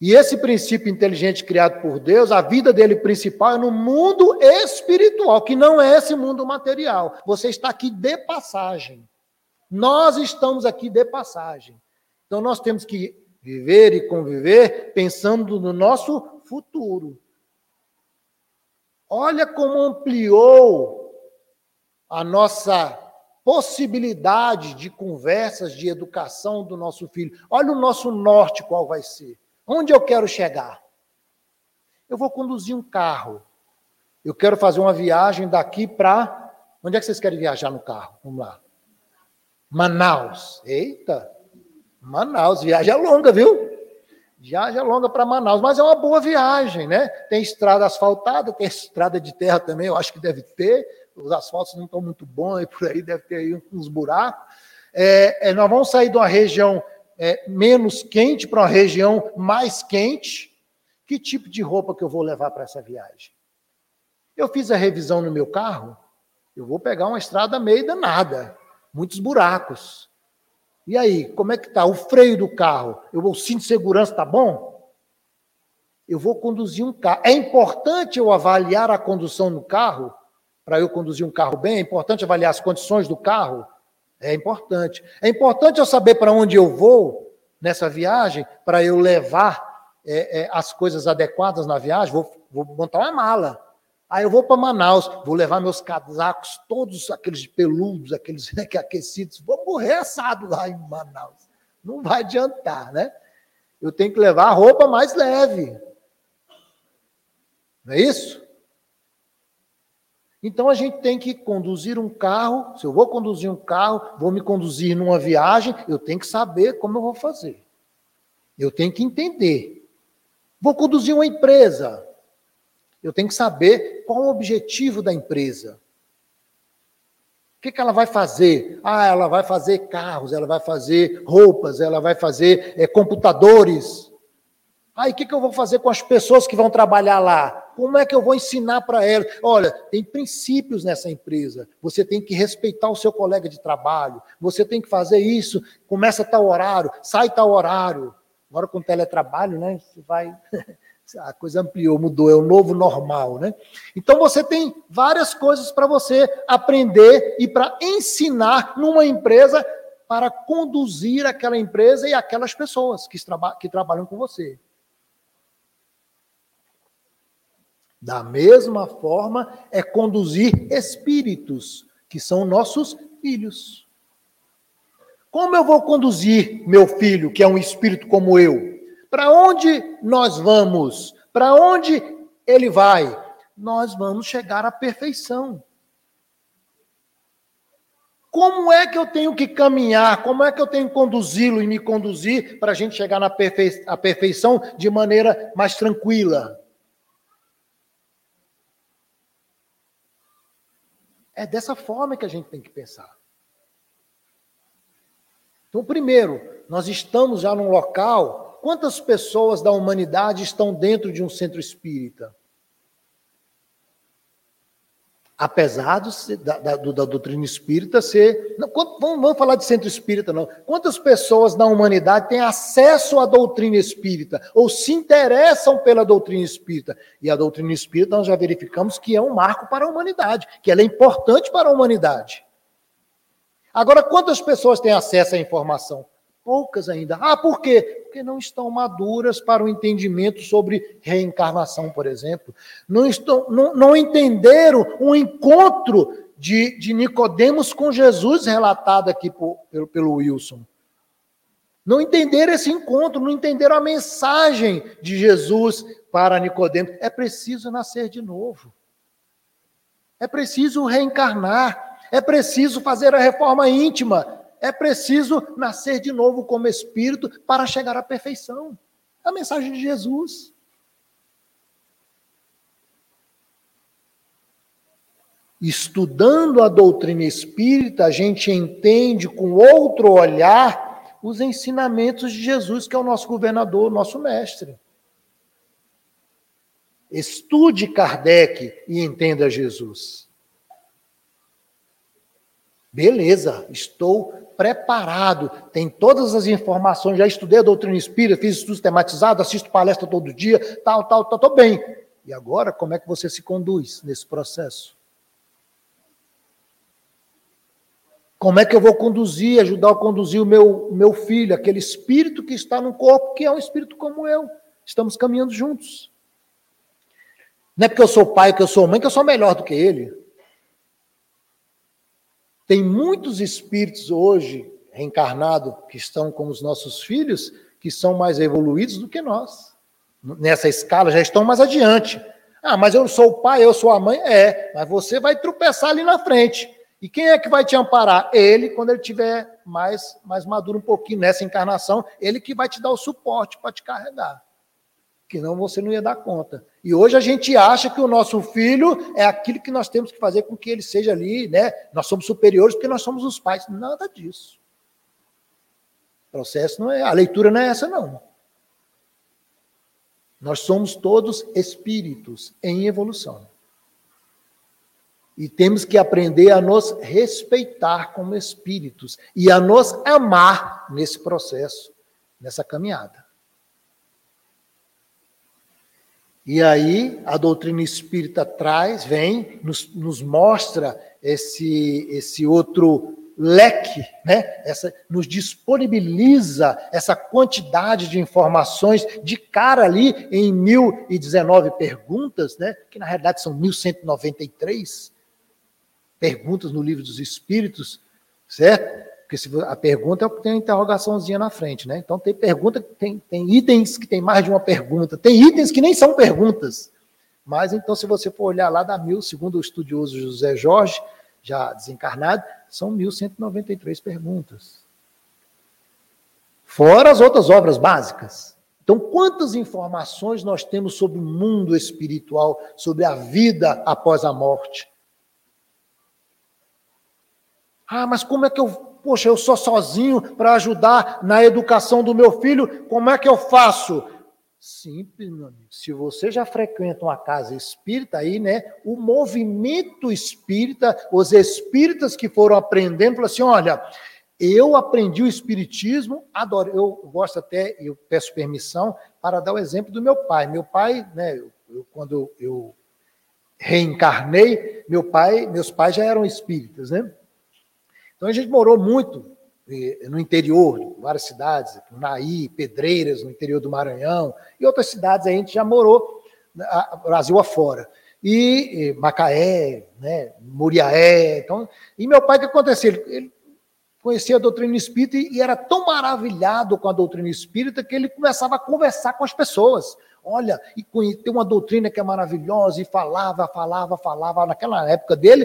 E esse princípio inteligente criado por Deus, a vida dele principal é no mundo espiritual, que não é esse mundo material. Você está aqui de passagem. Nós estamos aqui de passagem. Então nós temos que viver e conviver pensando no nosso futuro. Olha como ampliou a nossa possibilidade de conversas, de educação do nosso filho. Olha o nosso norte qual vai ser. Onde eu quero chegar? Eu vou conduzir um carro. Eu quero fazer uma viagem daqui para. Onde é que vocês querem viajar no carro? Vamos lá. Manaus. Eita! Manaus, viagem é longa, viu? Viagem é longa para Manaus, mas é uma boa viagem, né? Tem estrada asfaltada, tem estrada de terra também, eu acho que deve ter. Os asfaltos não estão muito bons e por aí deve ter aí uns buracos. É, é, nós vamos sair de uma região é, menos quente para uma região mais quente. Que tipo de roupa que eu vou levar para essa viagem? Eu fiz a revisão no meu carro, eu vou pegar uma estrada meio danada, muitos buracos. E aí, como é que tá o freio do carro? Eu, o cinto de segurança tá bom? Eu vou conduzir um carro. É importante eu avaliar a condução do carro para eu conduzir um carro bem. É importante avaliar as condições do carro. É importante. É importante eu saber para onde eu vou nessa viagem para eu levar é, é, as coisas adequadas na viagem. Vou, vou montar uma mala. Aí eu vou para Manaus, vou levar meus casacos, todos aqueles peludos, aqueles né, aquecidos, vou morrer assado lá em Manaus. Não vai adiantar, né? Eu tenho que levar a roupa mais leve. Não é isso? Então a gente tem que conduzir um carro. Se eu vou conduzir um carro, vou me conduzir numa viagem, eu tenho que saber como eu vou fazer. Eu tenho que entender. Vou conduzir uma empresa. Eu tenho que saber qual o objetivo da empresa. O que, que ela vai fazer? Ah, ela vai fazer carros, ela vai fazer roupas, ela vai fazer é, computadores. Ah, e o que, que eu vou fazer com as pessoas que vão trabalhar lá? Como é que eu vou ensinar para elas? Olha, tem princípios nessa empresa. Você tem que respeitar o seu colega de trabalho. Você tem que fazer isso. Começa tal horário, sai tal horário. Agora com teletrabalho, né? Você vai a coisa ampliou, mudou, é o novo normal, né? Então você tem várias coisas para você aprender e para ensinar numa empresa para conduzir aquela empresa e aquelas pessoas que, traba que trabalham com você. Da mesma forma, é conduzir espíritos, que são nossos filhos. Como eu vou conduzir meu filho, que é um espírito como eu? Para onde nós vamos? Para onde ele vai? Nós vamos chegar à perfeição. Como é que eu tenho que caminhar? Como é que eu tenho que conduzi-lo e me conduzir para a gente chegar na perfe à perfeição de maneira mais tranquila? É dessa forma que a gente tem que pensar. Então, primeiro, nós estamos já num local quantas pessoas da humanidade estão dentro de um centro espírita? Apesar do, da, da, da, doutrina espírita ser. Não, vamos, falar de centro espírita, não. Quantas pessoas na humanidade têm acesso à doutrina espírita ou se interessam pela doutrina espírita? E a doutrina espírita nós já verificamos que é um marco para a humanidade, que ela é importante para a humanidade. Agora, quantas pessoas têm acesso à informação? Poucas ainda. Ah, por quê? Porque não estão maduras para o entendimento sobre reencarnação, por exemplo. Não, estão, não, não entenderam o encontro de, de Nicodemos com Jesus, relatado aqui por, pelo, pelo Wilson. Não entenderam esse encontro, não entenderam a mensagem de Jesus para Nicodemos. É preciso nascer de novo. É preciso reencarnar. É preciso fazer a reforma íntima é preciso nascer de novo como espírito para chegar à perfeição. É a mensagem de Jesus. Estudando a doutrina espírita, a gente entende com outro olhar os ensinamentos de Jesus, que é o nosso governador, o nosso mestre. Estude Kardec e entenda Jesus. Beleza, estou preparado, tem todas as informações, já estudei a doutrina espírita, fiz estudos tematizados, assisto palestra todo dia, tal, tal, tal, estou bem. E agora, como é que você se conduz nesse processo? Como é que eu vou conduzir, ajudar a conduzir o meu, meu filho, aquele espírito que está no corpo, que é um espírito como eu? Estamos caminhando juntos. Não é porque eu sou pai, que eu sou mãe, que eu sou melhor do que ele. Tem muitos espíritos hoje reencarnados que estão com os nossos filhos que são mais evoluídos do que nós. Nessa escala já estão mais adiante. Ah, mas eu sou o pai, eu sou a mãe. É, mas você vai tropeçar ali na frente. E quem é que vai te amparar? Ele, quando ele tiver mais, mais maduro um pouquinho nessa encarnação, ele que vai te dar o suporte para te carregar. Que não você não ia dar conta. E hoje a gente acha que o nosso filho é aquilo que nós temos que fazer com que ele seja ali, né? Nós somos superiores porque nós somos os pais. Nada disso. O processo não é, a leitura não é essa não. Nós somos todos espíritos em evolução. E temos que aprender a nos respeitar como espíritos e a nos amar nesse processo, nessa caminhada. E aí a doutrina espírita traz, vem, nos, nos mostra esse, esse outro leque, né? Essa, nos disponibiliza essa quantidade de informações de cara ali em 1019 perguntas, né? que na realidade são 1193 perguntas no livro dos Espíritos, certo? Porque se a pergunta é o tem a interrogaçãozinha na frente, né? Então tem pergunta, tem, tem itens que tem mais de uma pergunta, tem itens que nem são perguntas. Mas então, se você for olhar lá da mil, segundo o estudioso José Jorge, já desencarnado, são 1.193 perguntas. Fora as outras obras básicas. Então, quantas informações nós temos sobre o mundo espiritual, sobre a vida após a morte? Ah, mas como é que eu, poxa, eu sou sozinho para ajudar na educação do meu filho, como é que eu faço? Simples, meu amigo. Se você já frequenta uma casa espírita, aí, né, o movimento espírita, os espíritas que foram aprendendo, falam assim: olha, eu aprendi o espiritismo, adoro. Eu gosto até, eu peço permissão para dar o exemplo do meu pai. Meu pai, né, eu, quando eu reencarnei, meu pai, meus pais já eram espíritas, né? Então a gente morou muito no interior, várias cidades, Naí, Pedreiras, no interior do Maranhão, e outras cidades a gente já morou Brasil afora. E Macaé, né, Muriaé. Então, e meu pai, o que acontecia? Ele, ele conhecia a doutrina espírita e, e era tão maravilhado com a doutrina espírita que ele começava a conversar com as pessoas. Olha, e tem uma doutrina que é maravilhosa, e falava, falava, falava. Naquela época dele,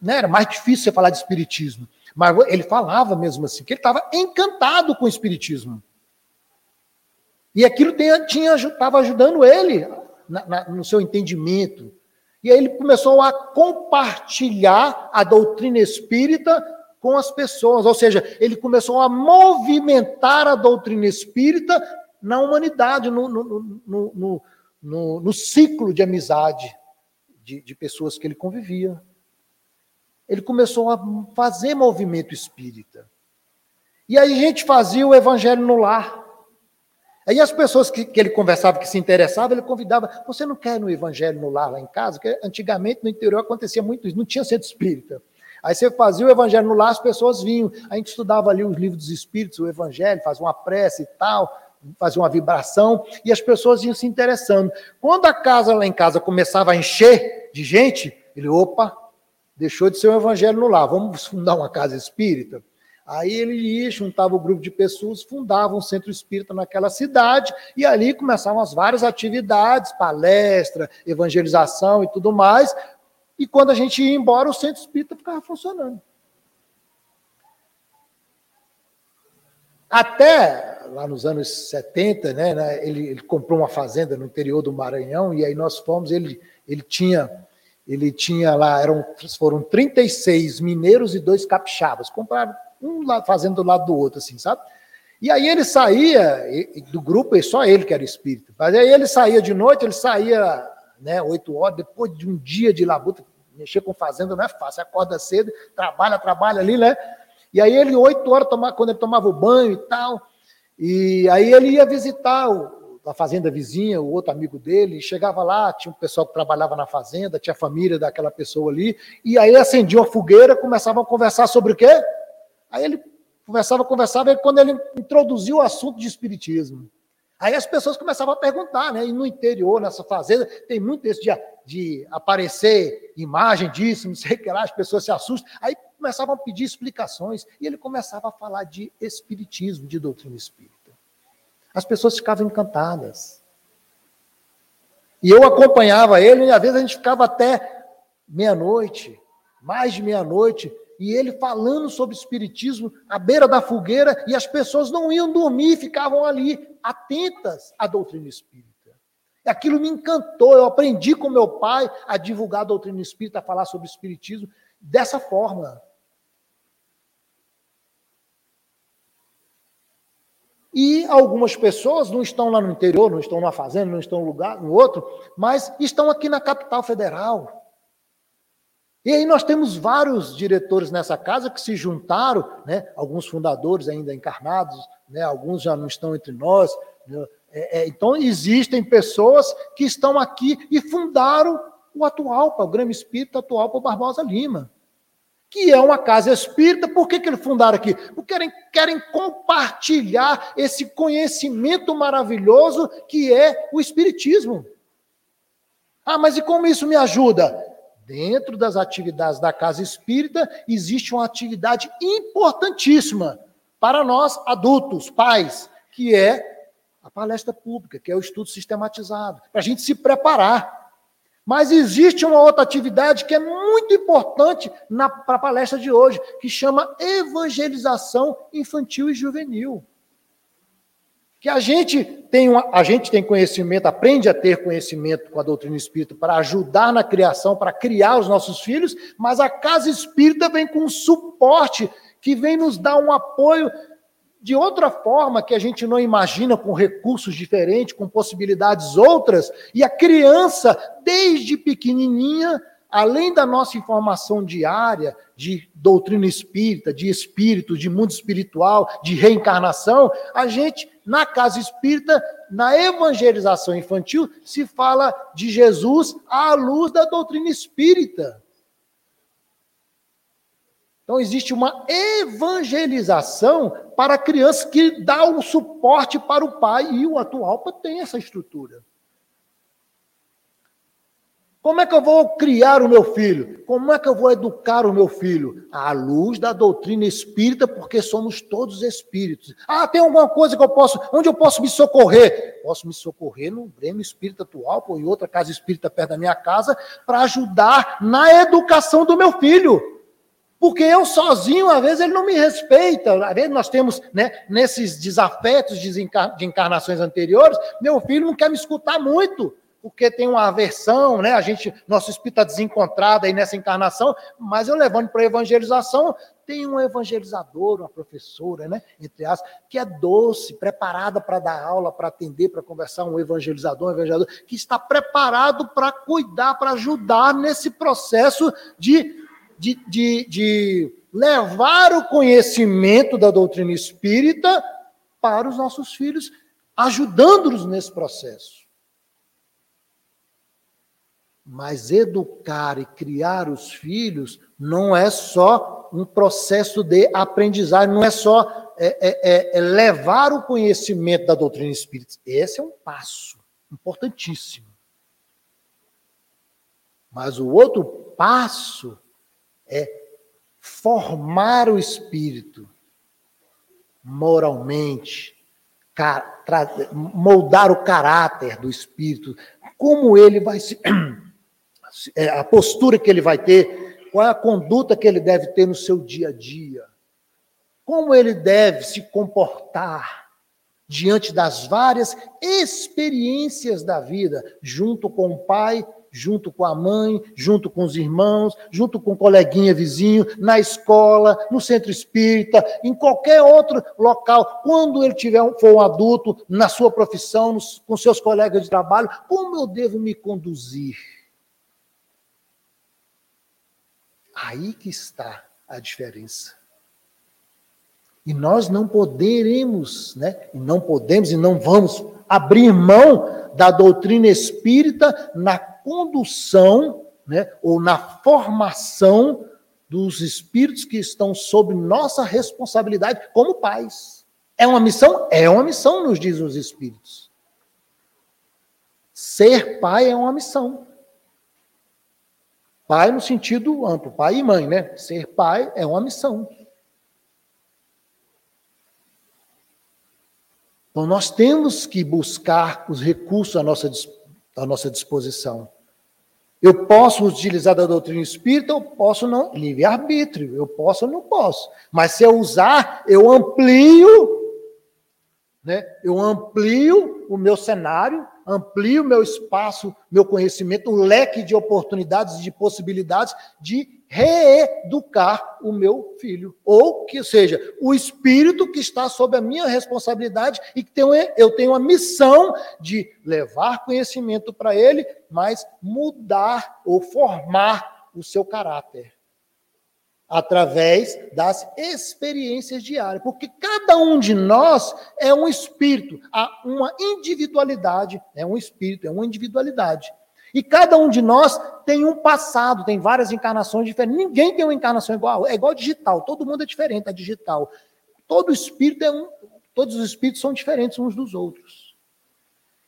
né, era mais difícil você falar de espiritismo. Mas ele falava mesmo assim, que ele estava encantado com o Espiritismo. E aquilo estava ajudando ele na, na, no seu entendimento. E aí ele começou a compartilhar a doutrina espírita com as pessoas, ou seja, ele começou a movimentar a doutrina espírita na humanidade, no, no, no, no, no ciclo de amizade de, de pessoas que ele convivia ele começou a fazer movimento espírita. E aí a gente fazia o evangelho no lar. Aí as pessoas que, que ele conversava, que se interessavam, ele convidava, você não quer no evangelho no lar lá em casa? Porque antigamente no interior acontecia muito isso, não tinha centro espírita. Aí você fazia o evangelho no lar, as pessoas vinham. A gente estudava ali os livros dos espíritos, o evangelho, fazia uma prece e tal, fazia uma vibração, e as pessoas iam se interessando. Quando a casa lá em casa começava a encher de gente, ele, opa, Deixou de ser um evangelho no lar. Vamos fundar uma casa espírita? Aí ele ia, juntava o um grupo de pessoas, fundava um centro espírita naquela cidade, e ali começavam as várias atividades, palestra, evangelização e tudo mais. E quando a gente ia embora, o centro espírita ficava funcionando. Até lá nos anos 70, né, né, ele, ele, comprou uma fazenda no interior do Maranhão, e aí nós fomos, ele, ele tinha ele tinha lá, eram, foram 36 mineiros e dois capixabas. Compraram um fazendo do lado do outro, assim, sabe? E aí ele saía do grupo, e só ele que era espírito. Mas aí ele saía de noite, ele saía né, oito horas, depois de um dia de labuta, mexer com fazenda não é fácil, acorda cedo, trabalha, trabalha ali, né? E aí ele, oito horas, quando ele tomava o banho e tal, e aí ele ia visitar o, da fazenda vizinha, o outro amigo dele, chegava lá, tinha um pessoal que trabalhava na fazenda, tinha a família daquela pessoa ali, e aí acendia uma fogueira, começavam a conversar sobre o quê? Aí ele conversava, conversava, e quando ele introduziu o assunto de espiritismo, aí as pessoas começavam a perguntar, né? E no interior, nessa fazenda, tem muito esse dia, de aparecer imagem disso, não sei o que lá, as pessoas se assustam. Aí começavam a pedir explicações e ele começava a falar de espiritismo, de doutrina espírita. As pessoas ficavam encantadas. E eu acompanhava ele, e às vezes a gente ficava até meia-noite, mais de meia-noite, e ele falando sobre espiritismo à beira da fogueira, e as pessoas não iam dormir, ficavam ali atentas à doutrina espírita. E aquilo me encantou. Eu aprendi com meu pai a divulgar a doutrina espírita, a falar sobre espiritismo dessa forma. E algumas pessoas não estão lá no interior, não estão numa fazenda, não estão no lugar, no outro, mas estão aqui na capital federal. E aí nós temos vários diretores nessa casa que se juntaram, né? alguns fundadores ainda encarnados, né? alguns já não estão entre nós. Né? É, é, então existem pessoas que estão aqui e fundaram o atual, o Grêmio Espírita atual para Barbosa Lima que é uma casa espírita. Por que, que eles fundaram aqui? Porque querem, querem compartilhar esse conhecimento maravilhoso que é o Espiritismo. Ah, mas e como isso me ajuda? Dentro das atividades da casa espírita, existe uma atividade importantíssima para nós adultos, pais, que é a palestra pública, que é o estudo sistematizado, para a gente se preparar. Mas existe uma outra atividade que é muito importante para a palestra de hoje, que chama evangelização infantil e juvenil. Que a gente tem uma, a gente tem conhecimento, aprende a ter conhecimento com a doutrina espírita para ajudar na criação, para criar os nossos filhos, mas a casa espírita vem com um suporte que vem nos dar um apoio de outra forma que a gente não imagina, com recursos diferentes, com possibilidades outras, e a criança, desde pequenininha, além da nossa informação diária de doutrina espírita, de espírito, de mundo espiritual, de reencarnação, a gente, na casa espírita, na evangelização infantil, se fala de Jesus à luz da doutrina espírita. Então, existe uma evangelização para a criança que dá o suporte para o pai, e o atual tem essa estrutura. Como é que eu vou criar o meu filho? Como é que eu vou educar o meu filho? À luz da doutrina espírita, porque somos todos espíritos. Ah, tem alguma coisa que eu posso, onde eu posso me socorrer? Posso me socorrer no Grêmio Espírita Atual, ou em outra casa espírita perto da minha casa, para ajudar na educação do meu filho. Porque eu sozinho, às vezes, ele não me respeita. Às vezes nós temos, né, nesses desafetos de encarnações anteriores, meu filho não quer me escutar muito, porque tem uma aversão, né? A gente, nosso espírito está desencontrado aí nessa encarnação, mas eu levando para a evangelização, tem um evangelizador, uma professora, né, entre aspas, que é doce, preparada para dar aula, para atender, para conversar, um evangelizador, um evangelizador, que está preparado para cuidar, para ajudar nesse processo de de, de, de levar o conhecimento da doutrina espírita para os nossos filhos, ajudando-os nesse processo. Mas educar e criar os filhos não é só um processo de aprendizagem, não é só é, é, é, é levar o conhecimento da doutrina espírita. Esse é um passo importantíssimo. Mas o outro passo é formar o espírito moralmente, moldar o caráter do espírito, como ele vai se. É, a postura que ele vai ter, qual é a conduta que ele deve ter no seu dia a dia, como ele deve se comportar diante das várias experiências da vida, junto com o pai, junto com a mãe, junto com os irmãos, junto com o coleguinha vizinho, na escola, no centro espírita, em qualquer outro local, quando ele tiver for um adulto, na sua profissão, nos, com seus colegas de trabalho, como eu devo me conduzir? Aí que está a diferença. E nós não poderemos, né? E não podemos e não vamos abrir mão da doutrina espírita na condução, né, ou na formação dos espíritos que estão sob nossa responsabilidade como pais. É uma missão? É uma missão, nos dizem os espíritos. Ser pai é uma missão. Pai no sentido amplo, pai e mãe, né? Ser pai é uma missão. Então nós temos que buscar os recursos à nossa, à nossa disposição. Eu posso utilizar da doutrina espírita, eu posso não, livre-arbítrio, eu posso ou não posso. Mas se eu usar, eu amplio, né? Eu amplio o meu cenário amplio meu espaço, meu conhecimento, um leque de oportunidades, de possibilidades de reeducar o meu filho. Ou que seja, o espírito que está sob a minha responsabilidade e que eu tenho a missão de levar conhecimento para ele, mas mudar ou formar o seu caráter através das experiências diárias, porque cada um de nós é um espírito, há uma individualidade, é um espírito, é uma individualidade. E cada um de nós tem um passado, tem várias encarnações diferentes. Ninguém tem uma encarnação igual, é igual digital, todo mundo é diferente, é digital. Todo espírito é um, todos os espíritos são diferentes uns dos outros.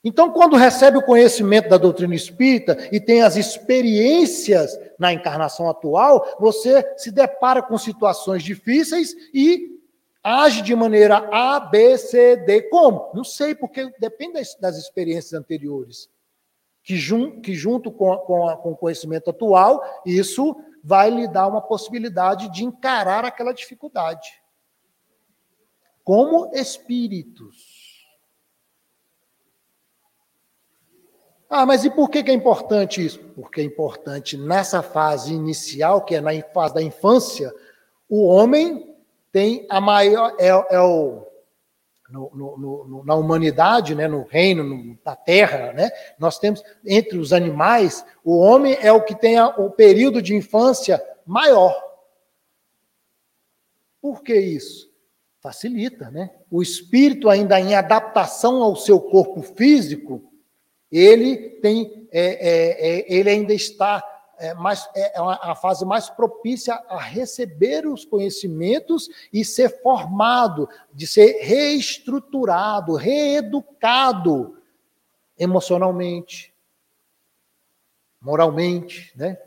Então, quando recebe o conhecimento da doutrina espírita e tem as experiências na encarnação atual, você se depara com situações difíceis e age de maneira A, B, C, D. Como? Não sei, porque depende das, das experiências anteriores. Que, jun, que junto com, com, a, com o conhecimento atual, isso vai lhe dar uma possibilidade de encarar aquela dificuldade. Como espíritos. Ah, mas e por que, é importante isso? Porque é importante nessa fase inicial, que é na fase da infância, o homem tem a maior. É, é o, no, no, no, na humanidade, né, no reino, no, na terra, né, nós temos, entre os animais, o homem é o que tem a, o período de infância maior. Por que isso? Facilita, né? O espírito, ainda em adaptação ao seu corpo físico, ele tem, é, é, é, ele ainda está é, mais, é, é a fase mais propícia a receber os conhecimentos e ser formado, de ser reestruturado, reeducado emocionalmente, moralmente, né?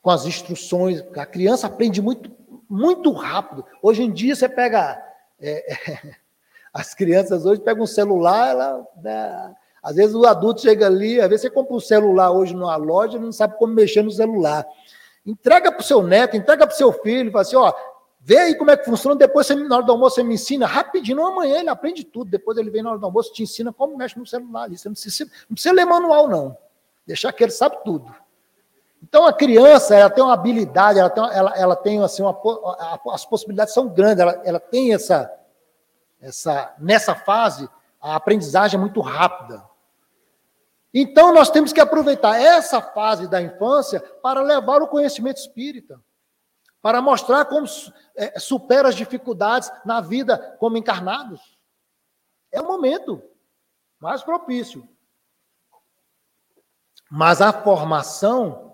Com as instruções, a criança aprende muito, muito rápido. Hoje em dia você pega é, As crianças hoje pegam um celular, ela, né, às vezes o adulto chega ali, às vezes você compra um celular hoje numa loja e não sabe como mexer no celular. Entrega para o seu neto, entrega para o seu filho, fala assim, ó, vê aí como é que funciona, depois você, na hora do almoço você me ensina rapidinho, amanhã ele aprende tudo, depois ele vem na hora do almoço te ensina como mexe no celular ali. Você não precisa, não precisa ler manual, não. Deixar que ele sabe tudo. Então a criança ela tem uma habilidade, ela tem, ela, ela tem assim, uma, as possibilidades são grandes, ela, ela tem essa, essa, nessa fase, a aprendizagem é muito rápida. Então, nós temos que aproveitar essa fase da infância para levar o conhecimento espírita, para mostrar como é, supera as dificuldades na vida como encarnados. É o momento mais propício. Mas a formação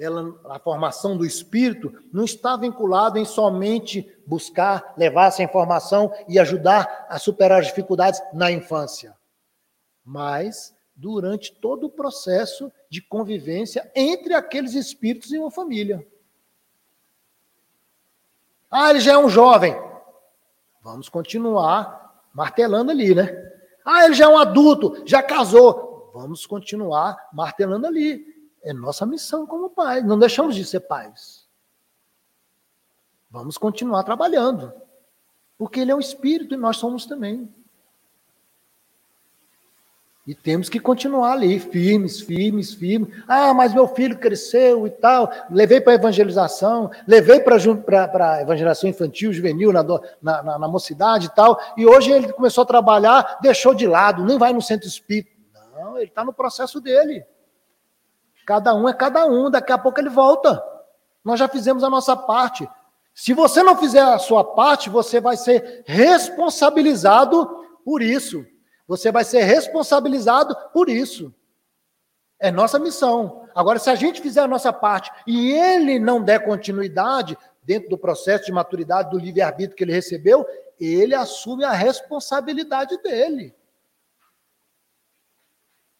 ela, a formação do espírito não está vinculada em somente buscar levar essa informação e ajudar a superar as dificuldades na infância, mas durante todo o processo de convivência entre aqueles espíritos e uma família. Ah, ele já é um jovem. Vamos continuar martelando ali, né? Ah, ele já é um adulto, já casou. Vamos continuar martelando ali. É nossa missão como pais. Não deixamos de ser pais. Vamos continuar trabalhando. Porque ele é um espírito e nós somos também. E temos que continuar ali, firmes, firmes, firmes. Ah, mas meu filho cresceu e tal. Levei para evangelização, levei para a evangelização infantil, juvenil, na, na, na, na, mocidade e tal. E hoje ele começou a trabalhar, deixou de lado, nem vai no centro espírita. Não, ele está no processo dele. Cada um é cada um, daqui a pouco ele volta. Nós já fizemos a nossa parte. Se você não fizer a sua parte, você vai ser responsabilizado por isso. Você vai ser responsabilizado por isso. É nossa missão. Agora, se a gente fizer a nossa parte e ele não der continuidade dentro do processo de maturidade do livre-arbítrio que ele recebeu, ele assume a responsabilidade dele.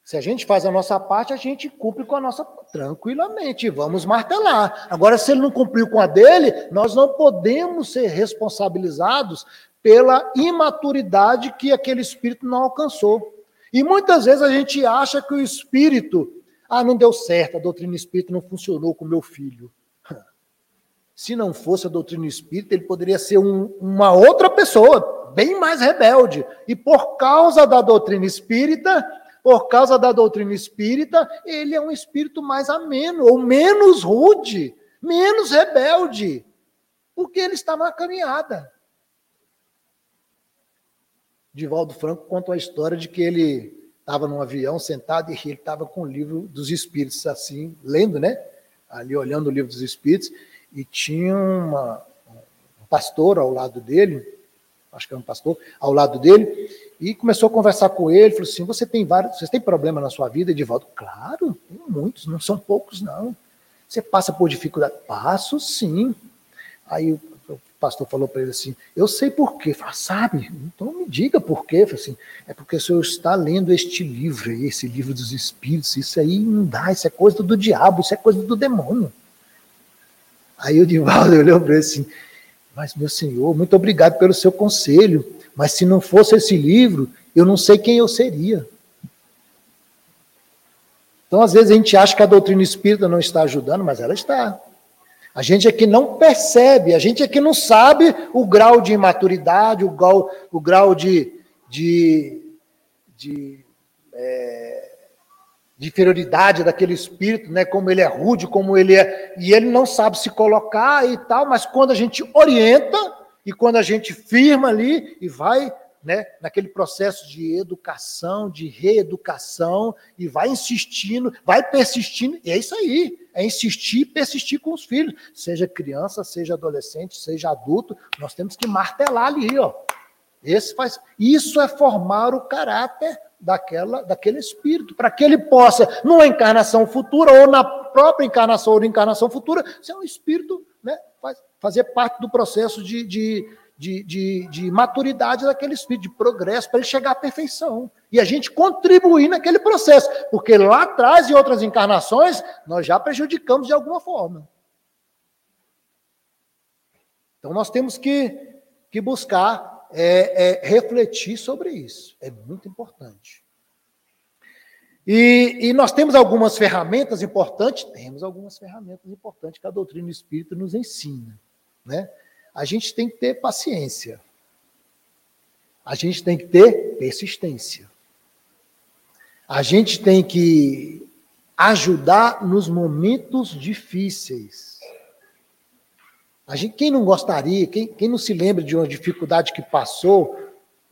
Se a gente faz a nossa parte, a gente cumpre com a nossa tranquilamente. Vamos martelar. Agora, se ele não cumpriu com a dele, nós não podemos ser responsabilizados pela imaturidade que aquele espírito não alcançou. E muitas vezes a gente acha que o espírito, ah, não deu certo, a doutrina espírita não funcionou com meu filho. Se não fosse a doutrina espírita, ele poderia ser um, uma outra pessoa, bem mais rebelde. E por causa da doutrina espírita, por causa da doutrina espírita, ele é um espírito mais ameno, ou menos rude, menos rebelde, porque ele está na caminhada. Divaldo Franco conta a história de que ele estava num avião sentado e ele estava com o livro dos Espíritos, assim, lendo, né? Ali olhando o livro dos Espíritos, e tinha uma, um pastor ao lado dele, acho que era um pastor, ao lado dele, e começou a conversar com ele, falou assim: Você tem vários, você tem problema na sua vida, Edivaldo? Claro, tem muitos, não são poucos, não. Você passa por dificuldade? Passo sim. Aí o pastor falou para ele assim: Eu sei por quê. Fala, sabe? Então me diga por quê. Falei assim: É porque o senhor está lendo este livro aí, esse livro dos espíritos. Isso aí não dá, isso é coisa do diabo, isso é coisa do demônio. Aí o Divaldo olhou para ele assim: Mas meu senhor, muito obrigado pelo seu conselho. Mas se não fosse esse livro, eu não sei quem eu seria. Então, às vezes, a gente acha que a doutrina espírita não está ajudando, mas ela está. A gente é que não percebe, a gente é que não sabe o grau de imaturidade, o grau, o grau de, de, de, é, de inferioridade daquele espírito, né? como ele é rude, como ele é. E ele não sabe se colocar e tal, mas quando a gente orienta, e quando a gente firma ali e vai né, naquele processo de educação, de reeducação, e vai insistindo, vai persistindo, e é isso aí, é insistir e persistir com os filhos, seja criança, seja adolescente, seja adulto, nós temos que martelar ali, ó. Esse faz, isso é formar o caráter daquela, daquele espírito, para que ele possa, numa encarnação futura, ou na própria encarnação ou encarnação futura, ser um espírito, né, fazer parte do processo de, de, de, de, de maturidade daquele espírito, de progresso, para ele chegar à perfeição. E a gente contribuir naquele processo, porque lá atrás, em outras encarnações, nós já prejudicamos de alguma forma. Então nós temos que, que buscar é, é, refletir sobre isso. É muito importante. E, e, nós temos algumas ferramentas importantes, temos algumas ferramentas importantes que a doutrina espírita nos ensina né? A gente tem que ter paciência. A gente tem que ter persistência. A gente tem que ajudar nos momentos difíceis. A gente, quem não gostaria, quem, quem não se lembra de uma dificuldade que passou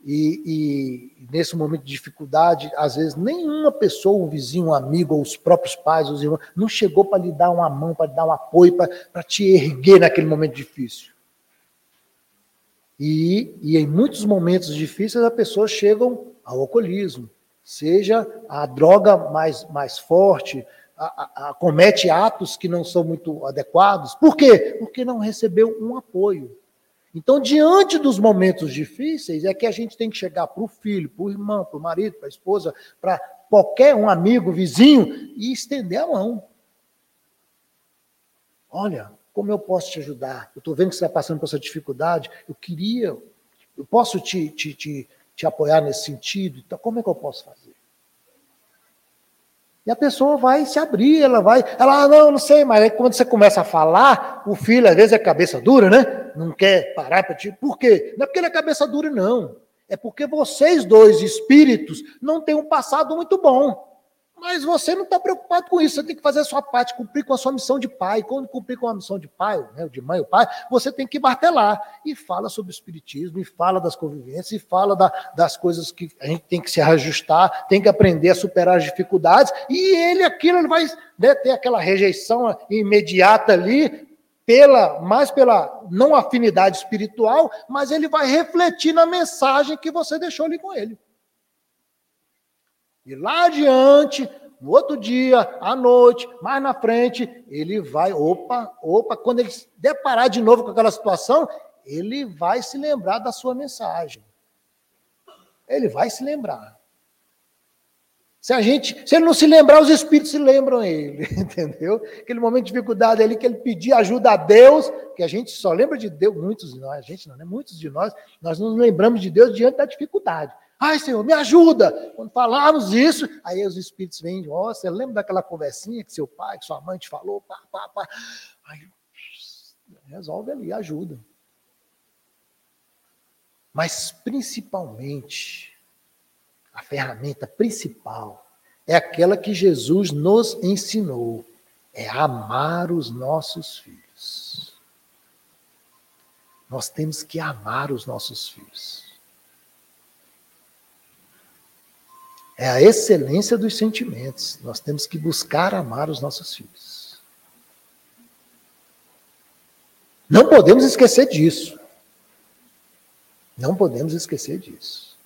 e, e, nesse momento de dificuldade, às vezes nenhuma pessoa, um vizinho, um amigo, ou os próprios pais, os irmãos, não chegou para lhe dar uma mão, para lhe dar um apoio, para te erguer naquele momento difícil. E, e em muitos momentos difíceis, as pessoas chegam ao alcoolismo, seja a droga mais, mais forte, a, a, a, comete atos que não são muito adequados. Por quê? Porque não recebeu um apoio. Então, diante dos momentos difíceis, é que a gente tem que chegar para o filho, para o irmão, para o marido, para a esposa, para qualquer um amigo, vizinho, e estender a mão. Olha, como eu posso te ajudar? Eu estou vendo que você está passando por essa dificuldade. Eu queria, eu posso te, te, te, te apoiar nesse sentido? Então, como é que eu posso fazer? E a pessoa vai se abrir, ela vai, ela, ah, não, não sei, mas aí quando você começa a falar, o filho às vezes é cabeça dura, né? Não quer parar para ti. Por quê? Não é porque ele é cabeça dura, não. É porque vocês dois espíritos não têm um passado muito bom. Mas você não está preocupado com isso, você tem que fazer a sua parte, cumprir com a sua missão de pai. Quando cumprir com a missão de pai, né, de mãe ou pai, você tem que martelar. E fala sobre o espiritismo, e fala das convivências, e fala da, das coisas que a gente tem que se ajustar, tem que aprender a superar as dificuldades. E ele, aquilo, ele vai né, ter aquela rejeição imediata ali, pela mais pela não afinidade espiritual, mas ele vai refletir na mensagem que você deixou ali com ele. E lá adiante, no outro dia, à noite, mais na frente, ele vai, opa, opa, quando ele deparar de novo com aquela situação, ele vai se lembrar da sua mensagem. Ele vai se lembrar. Se a gente, se ele não se lembrar, os espíritos se lembram ele, entendeu? Aquele momento de dificuldade ali que ele pedia ajuda a Deus, que a gente só lembra de Deus, muitos de nós, a gente não, né? Muitos de nós, nós não lembramos de Deus diante da dificuldade. Ai, Senhor, me ajuda! Quando falarmos isso, aí os espíritos vêm, ó, oh, você lembra daquela conversinha que seu pai, que sua mãe te falou, pá, pá, pá. Aí, resolve ali, ajuda. Mas principalmente, a ferramenta principal é aquela que Jesus nos ensinou: é amar os nossos filhos. Nós temos que amar os nossos filhos. É a excelência dos sentimentos. Nós temos que buscar amar os nossos filhos. Não podemos esquecer disso. Não podemos esquecer disso.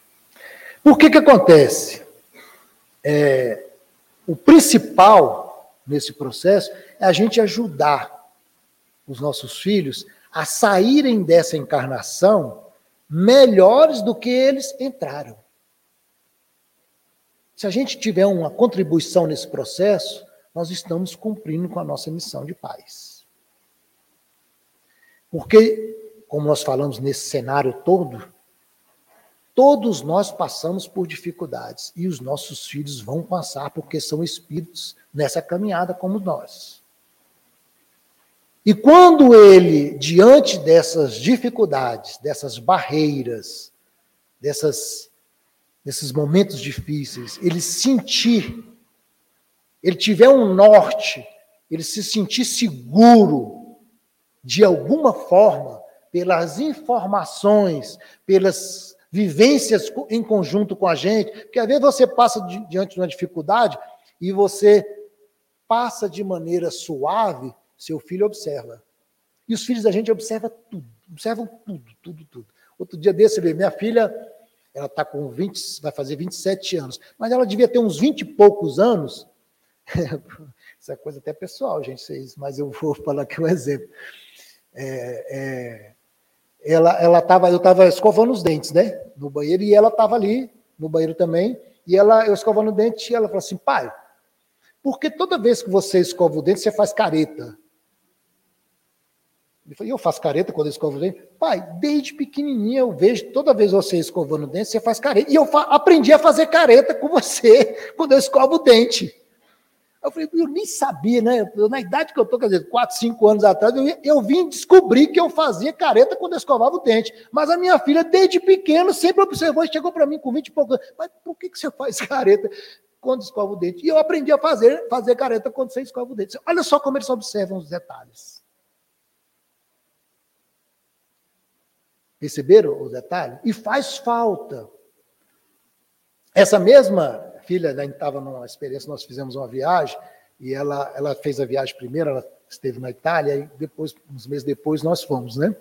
Por que que acontece? É, o principal nesse processo é a gente ajudar os nossos filhos a saírem dessa encarnação melhores do que eles entraram. Se a gente tiver uma contribuição nesse processo, nós estamos cumprindo com a nossa missão de paz. Porque, como nós falamos nesse cenário todo, Todos nós passamos por dificuldades e os nossos filhos vão passar porque são espíritos nessa caminhada como nós. E quando ele, diante dessas dificuldades, dessas barreiras, dessas, desses momentos difíceis, ele sentir, ele tiver um norte, ele se sentir seguro, de alguma forma, pelas informações, pelas vivências em conjunto com a gente, porque às vezes você passa diante de uma dificuldade e você passa de maneira suave, seu filho observa. E os filhos da gente observam tudo, observam tudo, tudo, tudo. Outro dia desse, minha filha, ela está com 20, vai fazer 27 anos, mas ela devia ter uns 20 e poucos anos. Isso é coisa até pessoal, gente, mas eu vou falar aqui um exemplo. É, é, ela, ela tava, eu estava escovando os dentes, né, no banheiro, e ela estava ali no banheiro também, e ela, eu escovando o dente, e ela falou assim, pai, porque toda vez que você escova o dente, você faz careta? Falei, eu faço careta quando eu escovo o dente? Pai, desde pequenininha eu vejo, toda vez você escovando o dente, você faz careta. E eu aprendi a fazer careta com você quando eu escovo o dente. Eu falei, eu nem sabia, né? Eu, na idade que eu estou, quer dizer, 4, 5 anos atrás, eu, eu vim descobrir que eu fazia careta quando eu escovava o dente. Mas a minha filha, desde pequeno, sempre observou e chegou para mim com 20 e poucos anos. Mas por que, que você faz careta quando escova o dente? E eu aprendi a fazer, fazer careta quando você escova o dente. Olha só como eles observam os detalhes. Perceberam o detalhe? E faz falta. Essa mesma filha ainda estava numa experiência, nós fizemos uma viagem, e ela, ela fez a viagem primeiro, ela esteve na Itália, e depois, uns meses depois, nós fomos, né?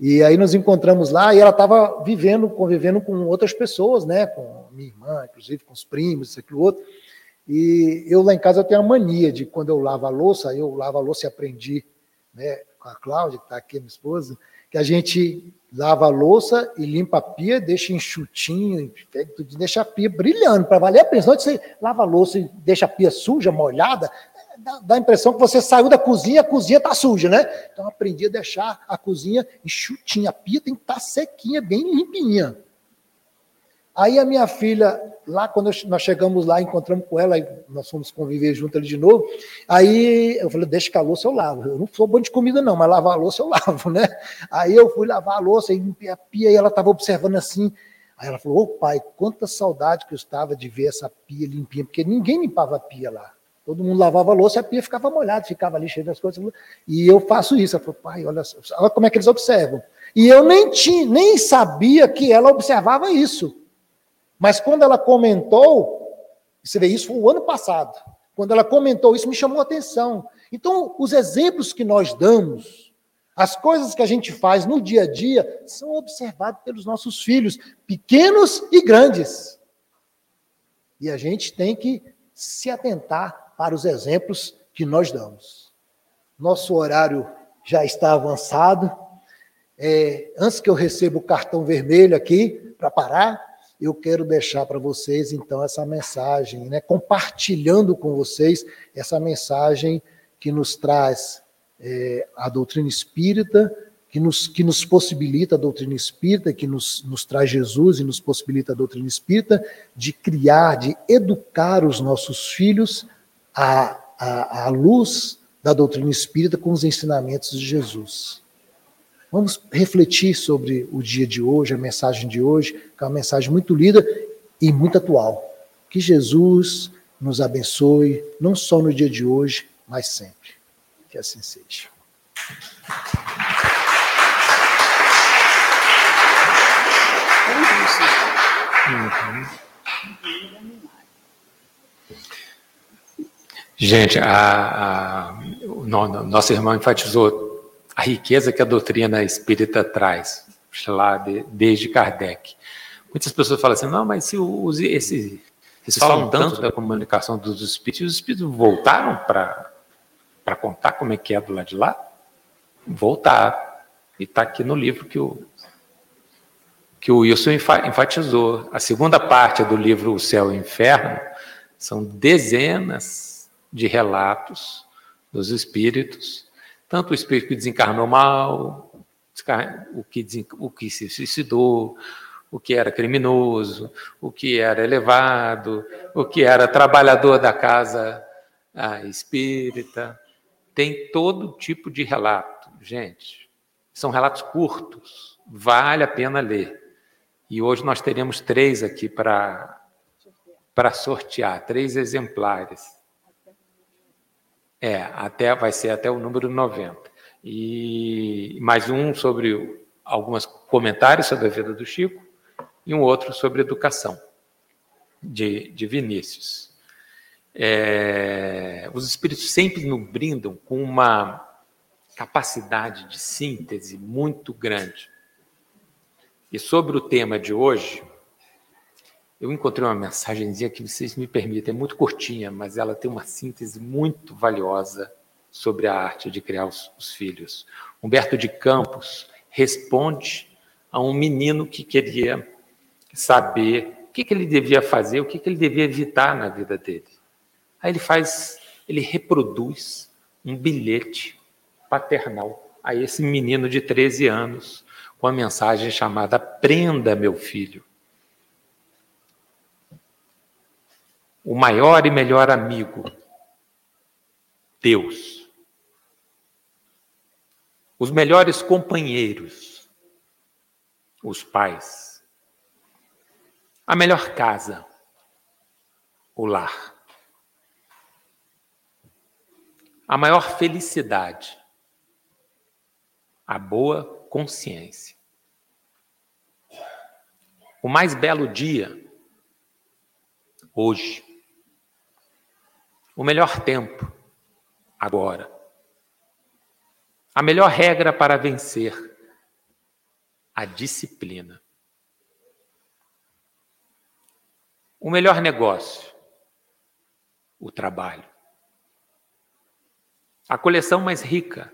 E aí nos encontramos lá, e ela estava vivendo, convivendo com outras pessoas, né? Com minha irmã, inclusive com os primos, isso aqui, outro. E eu lá em casa eu tenho a mania de, quando eu lavo a louça, eu lavo a louça e aprendi, né? Com a Cláudia, que está aqui, minha esposa, que a gente lava a louça e limpa a pia, deixa enxutinho, deixa a pia brilhando, para valer a pena. Senão você lava a louça e deixa a pia suja, molhada, dá, dá a impressão que você saiu da cozinha, a cozinha está suja, né? Então aprendi a deixar a cozinha enxutinha, a pia tem que estar tá sequinha, bem limpinha. Aí a minha filha, lá quando nós chegamos lá, encontramos com ela, nós fomos conviver junto ali de novo. Aí eu falei, deixa que a louça eu lavo. Eu não sou bom de comida, não, mas lavar a louça eu lavo, né? Aí eu fui lavar a louça e limpei a pia e ela estava observando assim. Aí ela falou, ô pai, quanta saudade que eu estava de ver essa pia limpinha, porque ninguém limpava a pia lá. Todo mundo lavava a louça e a pia ficava molhada, ficava ali cheia das coisas. E eu faço isso. Ela falou, pai, olha, olha como é que eles observam. E eu nem, tinha, nem sabia que ela observava isso. Mas quando ela comentou, você vê, isso foi o ano passado. Quando ela comentou isso, me chamou a atenção. Então, os exemplos que nós damos, as coisas que a gente faz no dia a dia, são observados pelos nossos filhos, pequenos e grandes. E a gente tem que se atentar para os exemplos que nós damos. Nosso horário já está avançado. É, antes que eu receba o cartão vermelho aqui para parar, eu quero deixar para vocês, então, essa mensagem, né? compartilhando com vocês essa mensagem que nos traz é, a doutrina espírita, que nos, que nos possibilita a doutrina espírita, que nos, nos traz Jesus e nos possibilita a doutrina espírita, de criar, de educar os nossos filhos à, à, à luz da doutrina espírita com os ensinamentos de Jesus. Vamos refletir sobre o dia de hoje, a mensagem de hoje, que é uma mensagem muito lida e muito atual. Que Jesus nos abençoe, não só no dia de hoje, mas sempre. Que assim seja. Gente, a, a, o nosso irmão enfatizou a riqueza que a doutrina espírita traz, lá de, desde Kardec. Muitas pessoas falam assim, não, mas se os, esse, eles falam tanto da comunicação dos espíritos, os espíritos voltaram para contar como é que é do lado de lá? Voltaram. E está aqui no livro que o, que o Wilson enfatizou. A segunda parte do livro O Céu e o Inferno são dezenas de relatos dos espíritos, tanto o espírito que desencarnou mal, o que, o que se suicidou, o que era criminoso, o que era elevado, o que era trabalhador da casa espírita. Tem todo tipo de relato, gente. São relatos curtos, vale a pena ler. E hoje nós teremos três aqui para sortear, três exemplares. É, até vai ser até o número 90. E mais um sobre alguns comentários sobre a vida do Chico e um outro sobre educação de, de Vinícius. É, os espíritos sempre nos brindam com uma capacidade de síntese muito grande. E sobre o tema de hoje, eu encontrei uma mensagenzinha que vocês me permitem, é muito curtinha, mas ela tem uma síntese muito valiosa sobre a arte de criar os, os filhos. Humberto de Campos responde a um menino que queria saber o que, que ele devia fazer, o que, que ele devia evitar na vida dele. Aí ele faz, ele reproduz um bilhete paternal a esse menino de 13 anos, com a mensagem chamada Prenda, meu filho. O maior e melhor amigo, Deus. Os melhores companheiros, os pais. A melhor casa, o lar. A maior felicidade, a boa consciência. O mais belo dia, hoje. O melhor tempo, agora. A melhor regra para vencer, a disciplina. O melhor negócio, o trabalho. A coleção mais rica,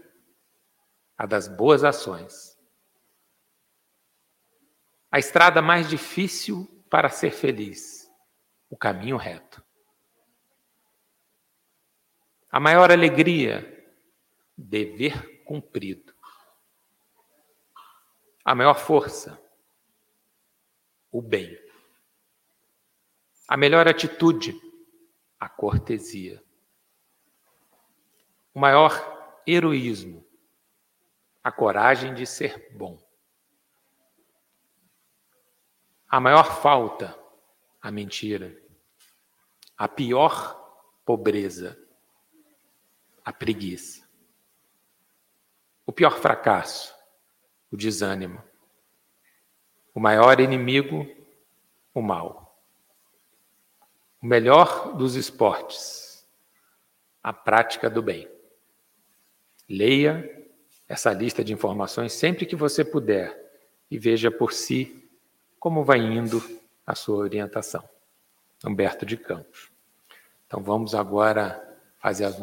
a das boas ações. A estrada mais difícil para ser feliz, o caminho reto. A maior alegria, dever cumprido. A maior força, o bem. A melhor atitude, a cortesia. O maior heroísmo, a coragem de ser bom. A maior falta, a mentira. A pior pobreza, a preguiça. O pior fracasso, o desânimo. O maior inimigo, o mal. O melhor dos esportes, a prática do bem. Leia essa lista de informações sempre que você puder e veja por si como vai indo a sua orientação. Humberto de Campos. Então vamos agora fazer as,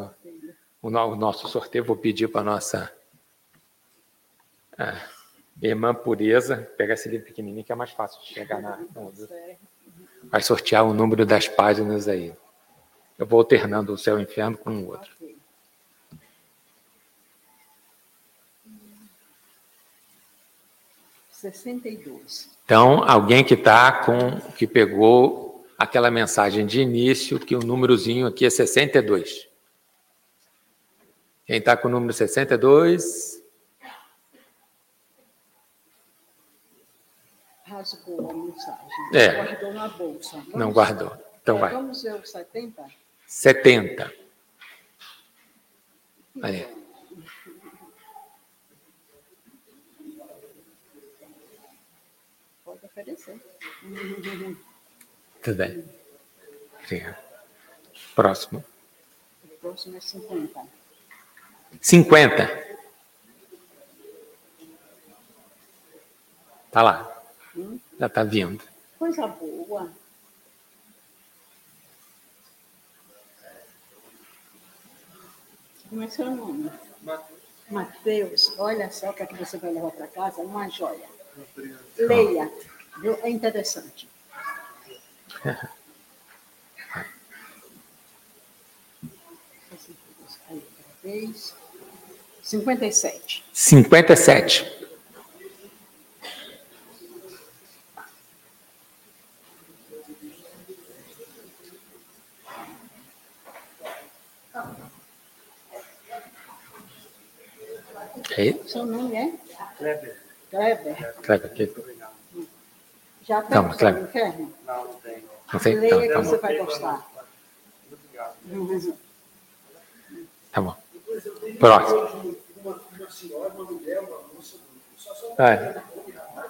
o, nosso sorteio. Vou pedir para a nossa. É, Irmã Pureza, pega esse livro pequenininho que é mais fácil de chegar na. Vai sortear o número das páginas aí. Eu vou alternando o céu e o inferno com o outro. Então, alguém que está com. que pegou aquela mensagem de início, que o númerozinho aqui é 62. Quem está com o número 62? Rasgou a mensagem. É. Guardou na bolsa. Vamos Não guardou. Então é, vai. Vamos ver o 70? 70. Aí. Pode oferecer. Tudo bem. Obrigado. Próximo. O próximo é 50. 50. Tá lá. Já tá vindo. Coisa boa. Como é seu nome? Mateus. Olha só o que, é que você vai levar para casa. Uma joia. Leia. viu? É interessante. Aí, outra vez. 57. 57. Ok. Seu nome é? Kleber. Kleber. Kleber, aqui. Já tem Calma, Kleber. inferno? Não, não tem. Não sei? Leia Tá, que tá você vai gostar. Obrigado. Tá bom. Próximo. Vai.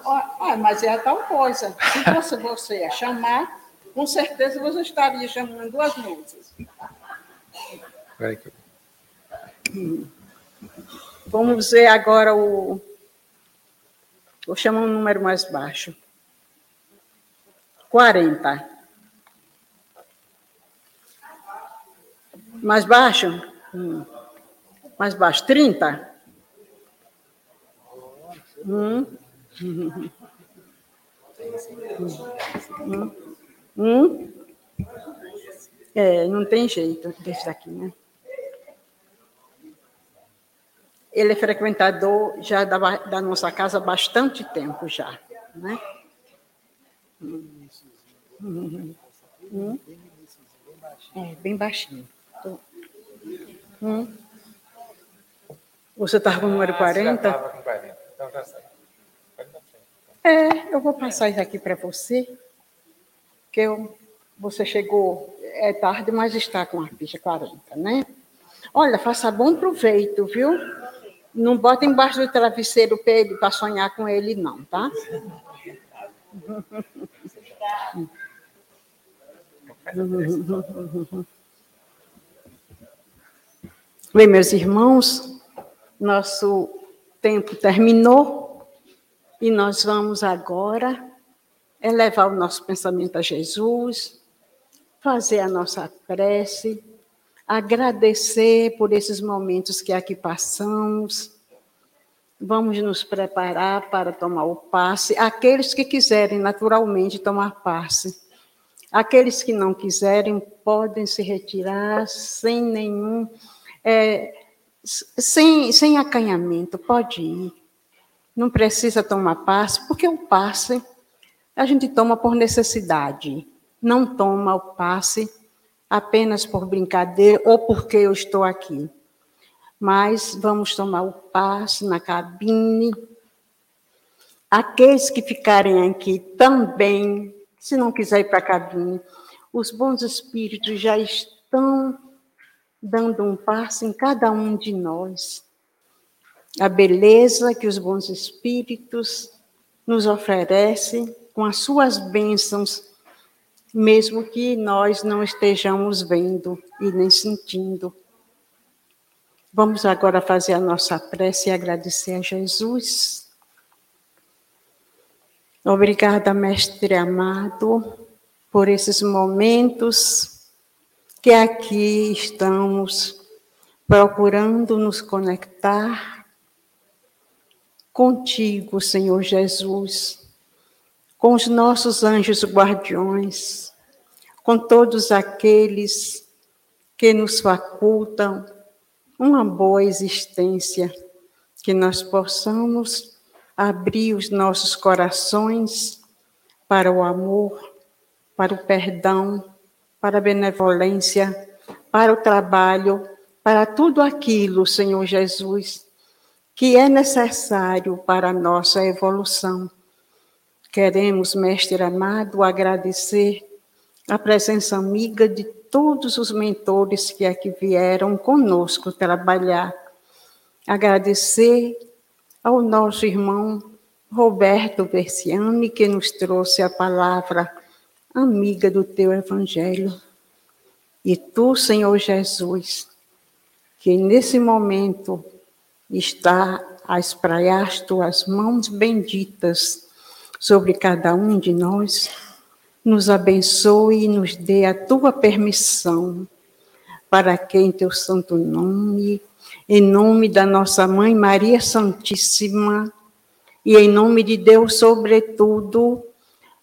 Ó, ah, mas é tal coisa. Se fosse você a chamar, com certeza você estaria chamando duas moças. Vamos ver agora o. Vou chamar um número mais baixo. 40. Mais baixo? Hum. Mais baixo. 30. Hum. Hum. Hum. É, não tem jeito desse daqui, né? Ele é frequentador já da, da nossa casa há bastante tempo já, né? É, bem baixinho. Hum. Você está com o número 40? com 40. Então já sai. É, eu vou passar isso aqui para você, que eu, você chegou, é tarde, mas está com a ficha 40, né? Olha, faça bom proveito, viu? Não bota embaixo do travesseiro para sonhar com ele, não, tá? Bem, meus irmãos, nosso tempo terminou e nós vamos agora elevar o nosso pensamento a Jesus, fazer a nossa prece, agradecer por esses momentos que aqui passamos. Vamos nos preparar para tomar o passe. Aqueles que quiserem naturalmente tomar passe. Aqueles que não quiserem podem se retirar sem nenhum. é, sem, sem acanhamento, pode ir. Não precisa tomar passe, porque o passe a gente toma por necessidade. Não toma o passe apenas por brincadeira ou porque eu estou aqui. Mas vamos tomar o passe na cabine. Aqueles que ficarem aqui também, se não quiser ir para a cabine, os bons espíritos já estão dando um passo em cada um de nós. A beleza que os bons espíritos nos oferecem com as suas bênçãos, mesmo que nós não estejamos vendo e nem sentindo. Vamos agora fazer a nossa prece e agradecer a Jesus. Obrigada, Mestre amado, por esses momentos que aqui estamos procurando nos conectar contigo, Senhor Jesus, com os nossos anjos guardiões, com todos aqueles que nos facultam uma boa existência, que nós possamos abrir os nossos corações para o amor, para o perdão, para a benevolência, para o trabalho, para tudo aquilo, Senhor Jesus, que é necessário para a nossa evolução. Queremos, Mestre amado, agradecer a presença amiga de todos os mentores que aqui vieram conosco trabalhar. Agradecer ao nosso irmão Roberto Versiani, que nos trouxe a palavra amiga do teu evangelho. E tu, Senhor Jesus, que nesse momento está a espraiar as tuas mãos benditas sobre cada um de nós, nos abençoe e nos dê a tua permissão para que em teu santo nome, em nome da nossa mãe Maria Santíssima e em nome de Deus sobretudo,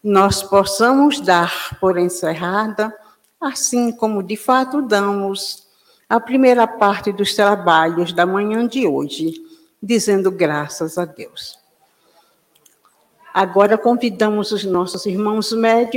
nós possamos dar por encerrada, assim como de fato damos a primeira parte dos trabalhos da manhã de hoje, dizendo graças a Deus. Agora convidamos os nossos irmãos médios